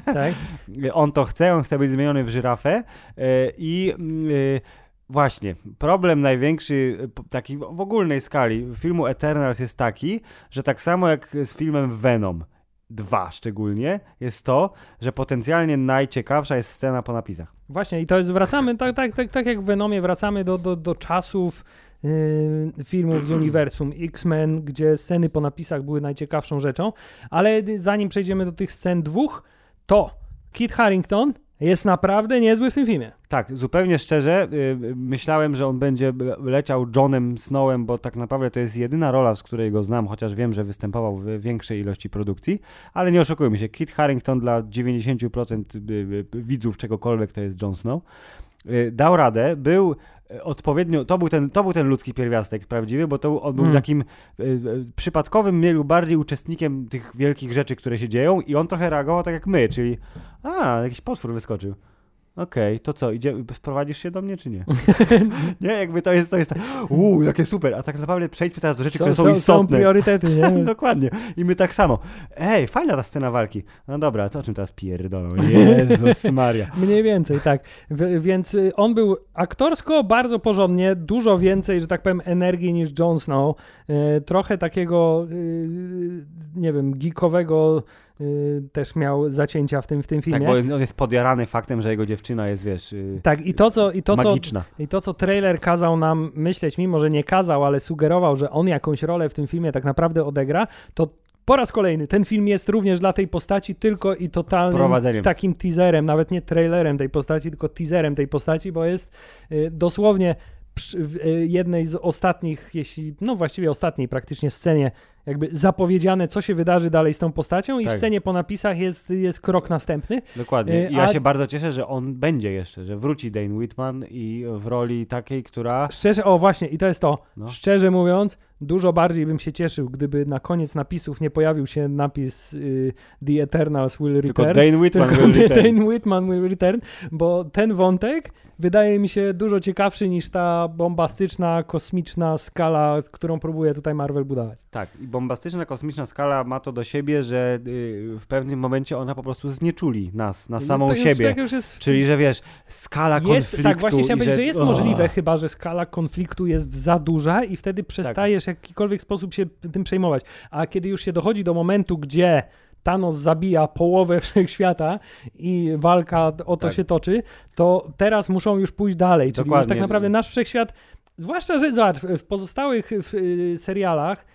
Tak? On to chce, on chce być zmieniony w żyrafę y, i y, właśnie, problem największy, y, taki w ogólnej skali filmu Eternals jest taki, że tak samo jak z filmem Venom 2 szczególnie, jest to, że potencjalnie najciekawsza jest scena po napisach. Właśnie i to jest, wracamy, tak, tak, tak, tak jak w Venomie, wracamy do, do, do czasów yy, filmów z uniwersum X-Men, gdzie sceny po napisach były najciekawszą rzeczą, ale zanim przejdziemy do tych scen dwóch, to Kit Harington jest naprawdę niezły w tym filmie. Tak, zupełnie szczerze, y, myślałem, że on będzie le- leciał Johnem Snowem, bo tak naprawdę to jest jedyna rola, z której go znam, chociaż wiem, że występował w większej ilości produkcji, ale nie oszukujmy się, Kit Harington dla 90% y, y, widzów czegokolwiek to jest Jon Snow. Dał radę, był odpowiednio, to był ten, to był ten ludzki pierwiastek prawdziwy, bo to on był Mm. takim y, przypadkowym, mielu bardziej uczestnikiem tych wielkich rzeczy, które się dzieją i on trochę reagował tak jak my, czyli a, jakiś potwór wyskoczył. Okej, to co, idzie, sprowadzisz się do mnie, czy nie? nie, jakby to jest, to jest tak, uuu, jakie super, a tak naprawdę przejdźmy teraz do rzeczy, które są, są istotne. priorytety, nie? Dokładnie. I my tak samo. Ej, fajna ta scena walki. No dobra, co o czym teraz pierdolą? Jezus Maria. Mniej więcej, tak. W, więc y, on był aktorsko bardzo porządnie, dużo więcej, że tak powiem, energii niż Jon Snow. Y, trochę takiego, y, nie wiem, geekowego y, też miał zacięcia w tym, w tym filmie. Tak, bo on jest podjarany faktem, że jego dziewczyna jest, wiesz, yy, Tak, i to, co, i to, co, magiczna. i to, co trailer kazał nam myśleć, mimo że nie kazał, ale sugerował, że on jakąś rolę w tym filmie tak naprawdę odegra, to po raz kolejny ten film jest również dla tej postaci tylko i totalnym takim teaserem, nawet nie trailerem tej postaci, tylko teaserem tej postaci, bo jest y, dosłownie w y, jednej z ostatnich, jeśli, no właściwie ostatniej praktycznie scenie, jakby zapowiedziane, co się wydarzy dalej z tą postacią i w Tak. scenie po napisach jest, jest krok następny. Dokładnie. Y, I ja a- się bardzo cieszę, że on będzie jeszcze, że wróci Dane Whitman i w roli takiej, która... Szczerze, o właśnie, i to jest to. No. Szczerze mówiąc, dużo bardziej bym się cieszył, gdyby na koniec napisów nie pojawił się napis y, The Eternals will Tylko return. Dane Whitman tylko will return. Dane Whitman will return, bo ten wątek wydaje mi się dużo ciekawszy niż ta bombastyczna, kosmiczna skala, z którą próbuje tutaj Marvel budować. Tak, i bombastyczna kosmiczna skala ma to do siebie, że y, w pewnym momencie ona po prostu znieczuli nas, na samą No to już, siebie. tak już jest, Czyli, że wiesz, skala jest, konfliktu tak, właśnie chciałem powiedzieć, że, że jest O, możliwe chyba, że skala konfliktu jest za duża i wtedy przestajesz w jakikolwiek sposób się tym przejmować. A kiedy już się dochodzi do momentu, gdzie Thanos zabija połowę wszechświata i walka o to Tak. się toczy, to teraz muszą już pójść dalej. Czyli już Dokładnie. tak naprawdę nasz wszechświat, zwłaszcza, że zobacz, w pozostałych w, y, serialach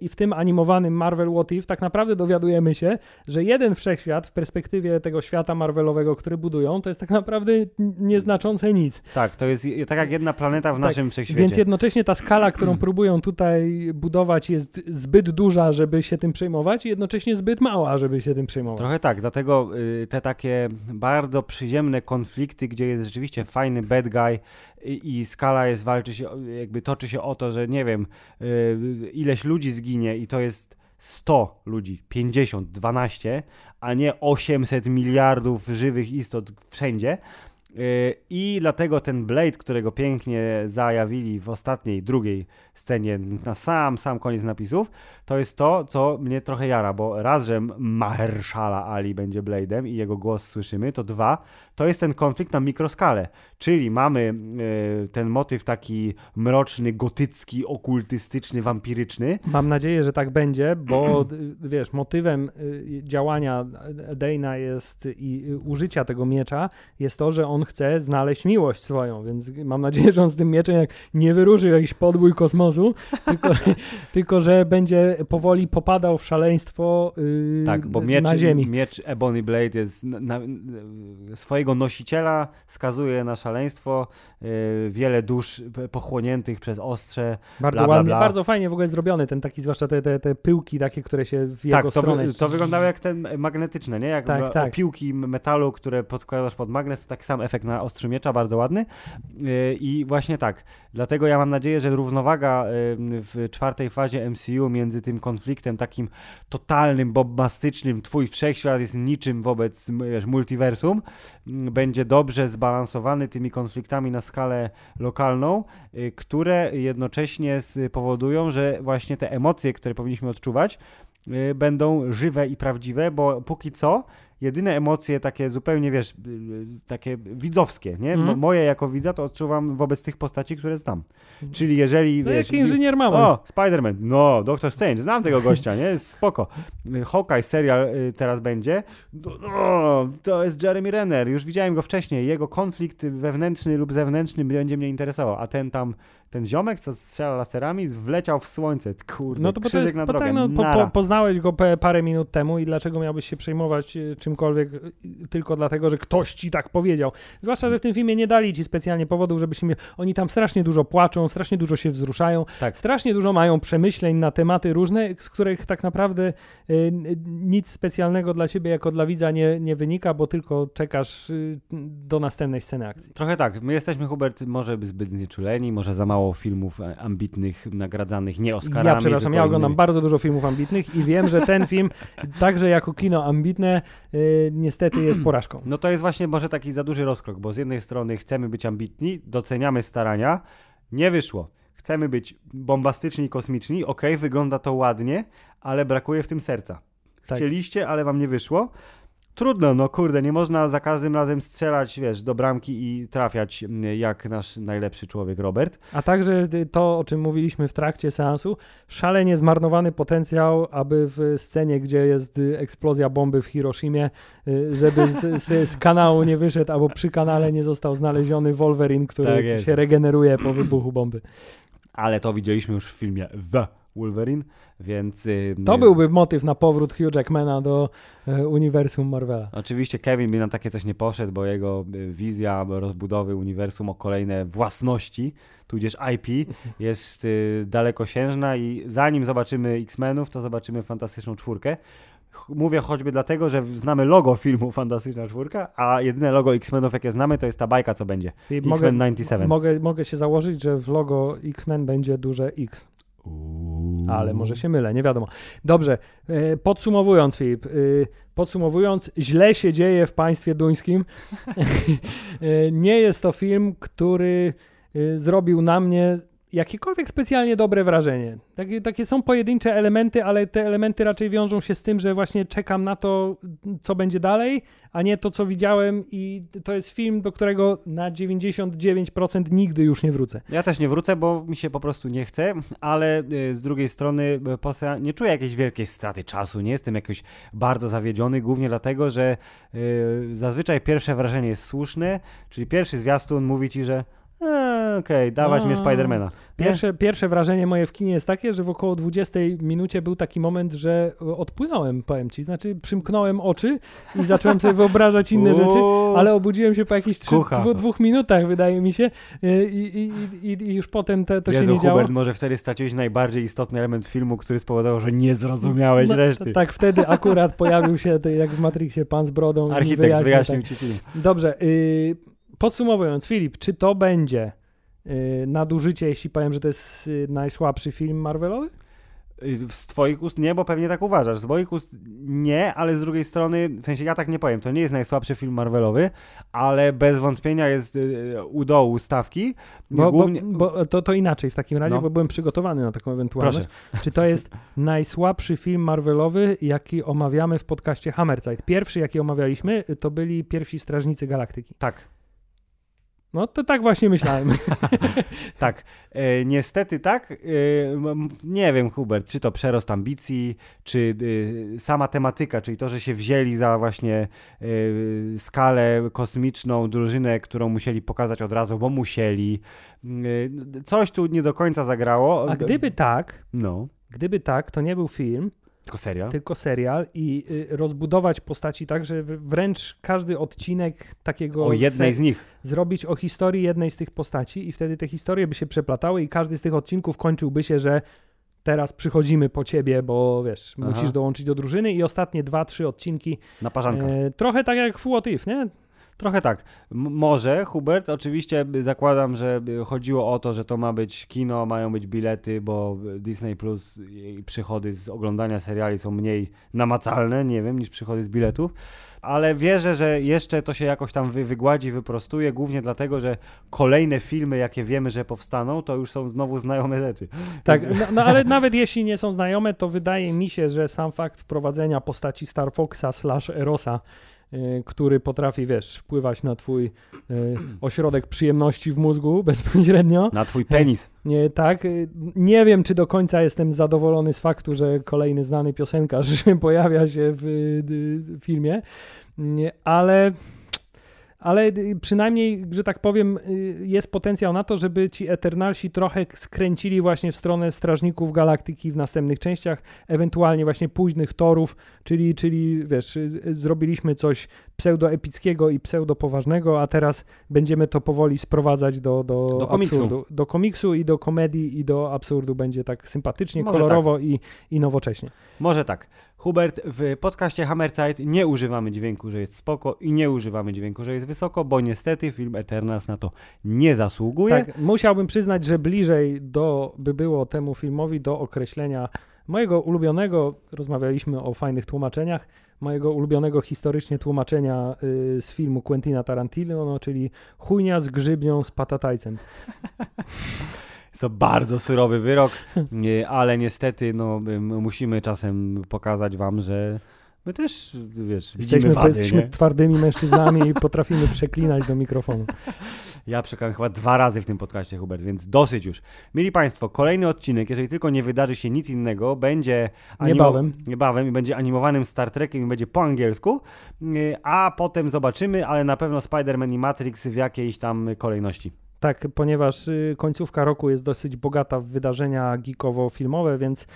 i w tym animowanym Marvel What If, tak naprawdę dowiadujemy się, że jeden wszechświat w perspektywie tego świata Marvelowego, który budują, to jest tak naprawdę nieznaczące nic. Tak, to jest je- tak jak jedna planeta w Tak, naszym wszechświecie. Więc jednocześnie ta skala, którą próbują tutaj budować, jest zbyt duża, żeby się tym przejmować, i jednocześnie zbyt mała, żeby się tym przejmować. Trochę tak, dlatego y, te takie bardzo przyziemne konflikty, gdzie jest rzeczywiście fajny bad guy i, skala jest, walczy się, jakby toczy się o to, że nie wiem, y, ileś ludzi zginie i to jest 100 ludzi, 50, 12, a nie 800 miliardów żywych istot wszędzie. Y, I dlatego ten Blade, którego pięknie zajawili w ostatniej, drugiej scenie, na sam, sam koniec napisów, to jest to, co mnie trochę jara, bo raz, że Mahershala Ali będzie Blade'em i jego głos słyszymy, to dwa, to jest ten konflikt na mikroskalę, czyli mamy y, ten motyw taki mroczny, gotycki, okultystyczny, wampiryczny, Mam nadzieję, że tak będzie, bo wiesz, motywem y, działania Dana jest i y, użycia tego miecza jest to, że on chce znaleźć miłość swoją, więc mam nadzieję, że on z tym mieczem jak nie wyruszy jakiś podbój kosmosu, tylko, tylko że będzie powoli popadał w szaleństwo y, Tak, bo miecz, na ziemi. miecz Ebony Blade jest na, na, swojego nosiciela skazuje na szaleństwo, y, wiele dusz pochłoniętych przez ostrze. Bardzo bla, bla, ładnie, bla. bardzo fajnie w ogóle zrobiony ten taki, zwłaszcza te, te, te pyłki takie, które się w jego Tak, to, stronę... wy, to wyglądało jak ten magnetyczne, nie? Jak Tak, tak, tak. piłki metalu, które podkładasz pod magnes, to taki sam efekt na ostrzu miecza, bardzo ładny. Yy, I właśnie tak, dlatego ja mam nadzieję, że równowaga yy, w czwartej fazie MCU między tym konfliktem takim totalnym, bombastycznym, twój wszechświat jest niczym wobec wiesz, multiversum, będzie dobrze zbalansowany tymi konfliktami na skalę lokalną, y, które jednocześnie spowodują, że właśnie te emocje, które powinniśmy odczuwać, y, będą żywe i prawdziwe, bo póki co jedyne emocje takie zupełnie, wiesz, y, y, takie widzowskie, nie? Mhm. Mo- Moje jako widza to odczuwam wobec tych postaci, które znam. Czyli jeżeli, No wiesz... jak inżynier mamy. O, Spider-Man, no, Doctor Strange, znam tego gościa, nie? Jest spoko. Hawkeye serial y, teraz będzie. No, to jest Jeremy Renner, już widziałem go wcześniej. Jego konflikt wewnętrzny lub zewnętrzny będzie mnie interesował, a ten tam, ten ziomek, co strzela laserami, wleciał w słońce. Kurde, No to bo to krzyżyk jest, na bo drogę. tak, no, po, po, poznałeś go parę minut temu i dlaczego miałbyś się przejmować y, czymkolwiek y, tylko dlatego, że ktoś ci tak powiedział. Zwłaszcza, że w tym filmie nie dali ci specjalnie powodów, żebyś miał... Oni tam strasznie dużo płaczą, strasznie dużo się wzruszają, Tak. strasznie dużo mają przemyśleń na tematy różne, z których tak naprawdę y, nic specjalnego dla ciebie jako dla widza nie, nie wynika, bo tylko czekasz y, do następnej sceny akcji. Trochę tak. My jesteśmy, Hubert, może zbyt znieczuleni, może za mało filmów e, ambitnych, nagradzanych nie Oscarami. Ja przepraszam, ja oglądam innymi. bardzo dużo filmów ambitnych i wiem, że ten film, także jako kino ambitne, y, niestety jest porażką. No to jest właśnie może taki za duży rozkrok, bo z jednej strony chcemy być ambitni, doceniamy starania, nie wyszło. Chcemy być bombastyczni kosmiczni, okej, wygląda to ładnie, ale brakuje w tym serca. Tak. Chcieliście, ale wam nie wyszło. Trudno, no kurde, nie można za każdym razem strzelać, wiesz, do bramki i trafiać jak nasz najlepszy człowiek Robert. A także y, to, o czym mówiliśmy w trakcie seansu, szalenie zmarnowany potencjał, aby w scenie, gdzie jest y, eksplozja bomby w Hiroshimie, y, żeby z, z, z kanału nie wyszedł, albo przy kanale nie został znaleziony Wolverine, który Tak się regeneruje po wybuchu bomby. Ale to widzieliśmy już w filmie The Wolverine, więc... y, To y, byłby motyw na powrót Hugh Jackmana do e, uniwersum Marvela. Oczywiście Kevin by na takie coś nie poszedł, bo jego y, wizja rozbudowy uniwersum o kolejne własności, tudzież IP, jest dalekosiężna i zanim zobaczymy X-Menów, to zobaczymy Fantastyczną Czwórkę. Mówię choćby dlatego, że znamy logo filmu Fantastyczna Czwórka, a jedyne logo X-Menów, jakie znamy, to jest ta bajka, co będzie. X-Men mogę, 97. mogę, mogę się założyć, że w logo X-Men będzie duże X. Ale może się mylę, nie wiadomo. Dobrze, e, podsumowując, Filip, e, podsumowując, źle się dzieje w państwie duńskim. E, nie jest to film, który zrobił na mnie jakiekolwiek specjalnie dobre wrażenie. Takie, takie są pojedyncze elementy, ale te elementy raczej wiążą się z tym, że właśnie czekam na to, co będzie dalej, a nie to, co widziałem i to jest film, do którego na 99% nigdy już nie wrócę. Ja też nie wrócę, bo mi się po prostu nie chce, ale y, z drugiej strony y, posa nie czuję jakiejś wielkiej straty czasu, nie jestem jakoś bardzo zawiedziony, głównie dlatego, że y, zazwyczaj pierwsze wrażenie jest słuszne, czyli pierwszy zwiastun mówi ci, że Eee, Okej, dawać A. mnie Spidermana. Nie? Pierwsze, pierwsze wrażenie moje w kinie jest takie, że w około 20 minucie był taki moment, że odpłynąłem, powiem ci. Znaczy, przymknąłem oczy i zacząłem sobie wyobrażać inne rzeczy, ale obudziłem się po jakichś skucha. dwu, dwóch minutach, wydaje mi się, y, i, i, i, i już potem te, to Jezu, się nie działo. Hubert, może wtedy straciłeś najbardziej istotny element filmu, który spowodował, że nie zrozumiałeś No, reszty. Tak, wtedy akurat pojawił się, jak w Matrixie, pan z brodą. Architekt wyjaśnił, wyjaśnił tak. ci film. Dobrze, y, podsumowując, Filip, czy to będzie y, nadużycie, jeśli powiem, że to jest y, najsłabszy film Marvelowy? Y, Z twoich ust nie, bo pewnie tak uważasz. Z moich ust nie, ale z drugiej strony, w sensie ja tak nie powiem, to nie jest najsłabszy film Marvelowy, ale bez wątpienia jest u dołu stawki. Bo, Głównie... bo, bo to, to inaczej w takim razie, No. bo byłem przygotowany na taką ewentualność. Proszę. Czy to jest najsłabszy film Marvelowy, jaki omawiamy w podcaście Hammerzeit? Pierwszy, jaki omawialiśmy, to byli Pierwsi Strażnicy Galaktyki. Tak, No to tak właśnie myślałem. tak. E, niestety tak. E, nie wiem, Hubert, czy to przerost ambicji, czy y, sama tematyka, czyli to, że się wzięli za właśnie y, skalę kosmiczną, drużynę, którą musieli pokazać od razu, bo musieli. Y, coś tu nie do końca zagrało. A gdyby tak, No, gdyby tak, to nie był film, tylko serial. tylko serial i y, rozbudować postaci tak, że wręcz każdy odcinek takiego O jednej z nich. zrobić o historii jednej z tych postaci i wtedy te historie by się przeplatały i każdy z tych odcinków kończyłby się, że teraz przychodzimy po ciebie, bo wiesz, Aha. musisz dołączyć do drużyny i ostatnie dwa, trzy odcinki Na parzanka. e, trochę tak jak w What If, nie? Trochę tak. M- może, Hubert, oczywiście y, zakładam, że y, chodziło o to, że to ma być kino, mają być bilety, bo y, Disney Plus i przychody z oglądania seriali są mniej namacalne, nie wiem, niż przychody z biletów. Ale wierzę, że jeszcze to się jakoś tam wy, wygładzi, wyprostuje, głównie dlatego, że kolejne filmy, jakie wiemy, że powstaną, to już są znowu znajome rzeczy. Tak, Więc- no, no ale nawet jeśli nie są znajome, to wydaje mi się, że sam fakt wprowadzenia postaci Star Foxa slash Erosa, który potrafi, wiesz, wpływać na twój y, ośrodek przyjemności w mózgu bezpośrednio, Na twój penis. Nie, tak. y, Nie wiem, czy do końca jestem zadowolony z faktu, że kolejny znany piosenkarz pojawia się w y, filmie, ale. Ale y, przynajmniej, że tak powiem, y, jest potencjał na to, żeby ci Eternalsi trochę skręcili właśnie w stronę Strażników Galaktyki w następnych częściach, ewentualnie właśnie późnych torów, czyli, czyli wiesz, y, zrobiliśmy coś pseudoepickiego i pseudopoważnego, a teraz będziemy to powoli sprowadzać do, do, Do komiksu. absurdu. Do komiksu i do komedii i do absurdu będzie tak sympatycznie, Może kolorowo i, i nowocześnie. Może tak. Hubert, w podcaście Hammerzeit nie używamy dźwięku, że jest spoko i nie używamy dźwięku, że jest wysoko, bo niestety film Eternals na to nie zasługuje. Tak, musiałbym przyznać, że bliżej do, by było temu filmowi do określenia mojego ulubionego, rozmawialiśmy o fajnych tłumaczeniach, mojego ulubionego historycznie tłumaczenia y, z filmu Quentina Tarantino, no, czyli chujnia z grzybnią z patatajcem. To bardzo surowy wyrok, nie, ale niestety no, m- musimy czasem pokazać wam, że my też, wiesz, widzimy Jesteśmy, wady, jesteśmy twardymi mężczyznami i potrafimy przeklinać do mikrofonu. Ja przekonałem chyba dwa razy w tym podcaście, Hubert, więc dosyć już. Mili Państwo, kolejny odcinek, jeżeli tylko nie wydarzy się nic innego, będzie Niebawem. niebawem i będzie animowanym Star Trekiem i będzie po angielsku, yy, a potem zobaczymy, ale na pewno Spider-Man i Matrix w jakiejś tam kolejności. Tak, ponieważ y, końcówka roku jest dosyć bogata w wydarzenia geekowo-filmowe, więc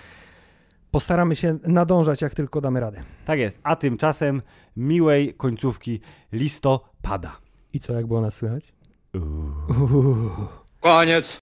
postaramy się nadążać jak tylko damy radę. Tak jest, a tymczasem miłej końcówki listopada. I co, jak było nas słychać? Uuu. Uuu. Koniec.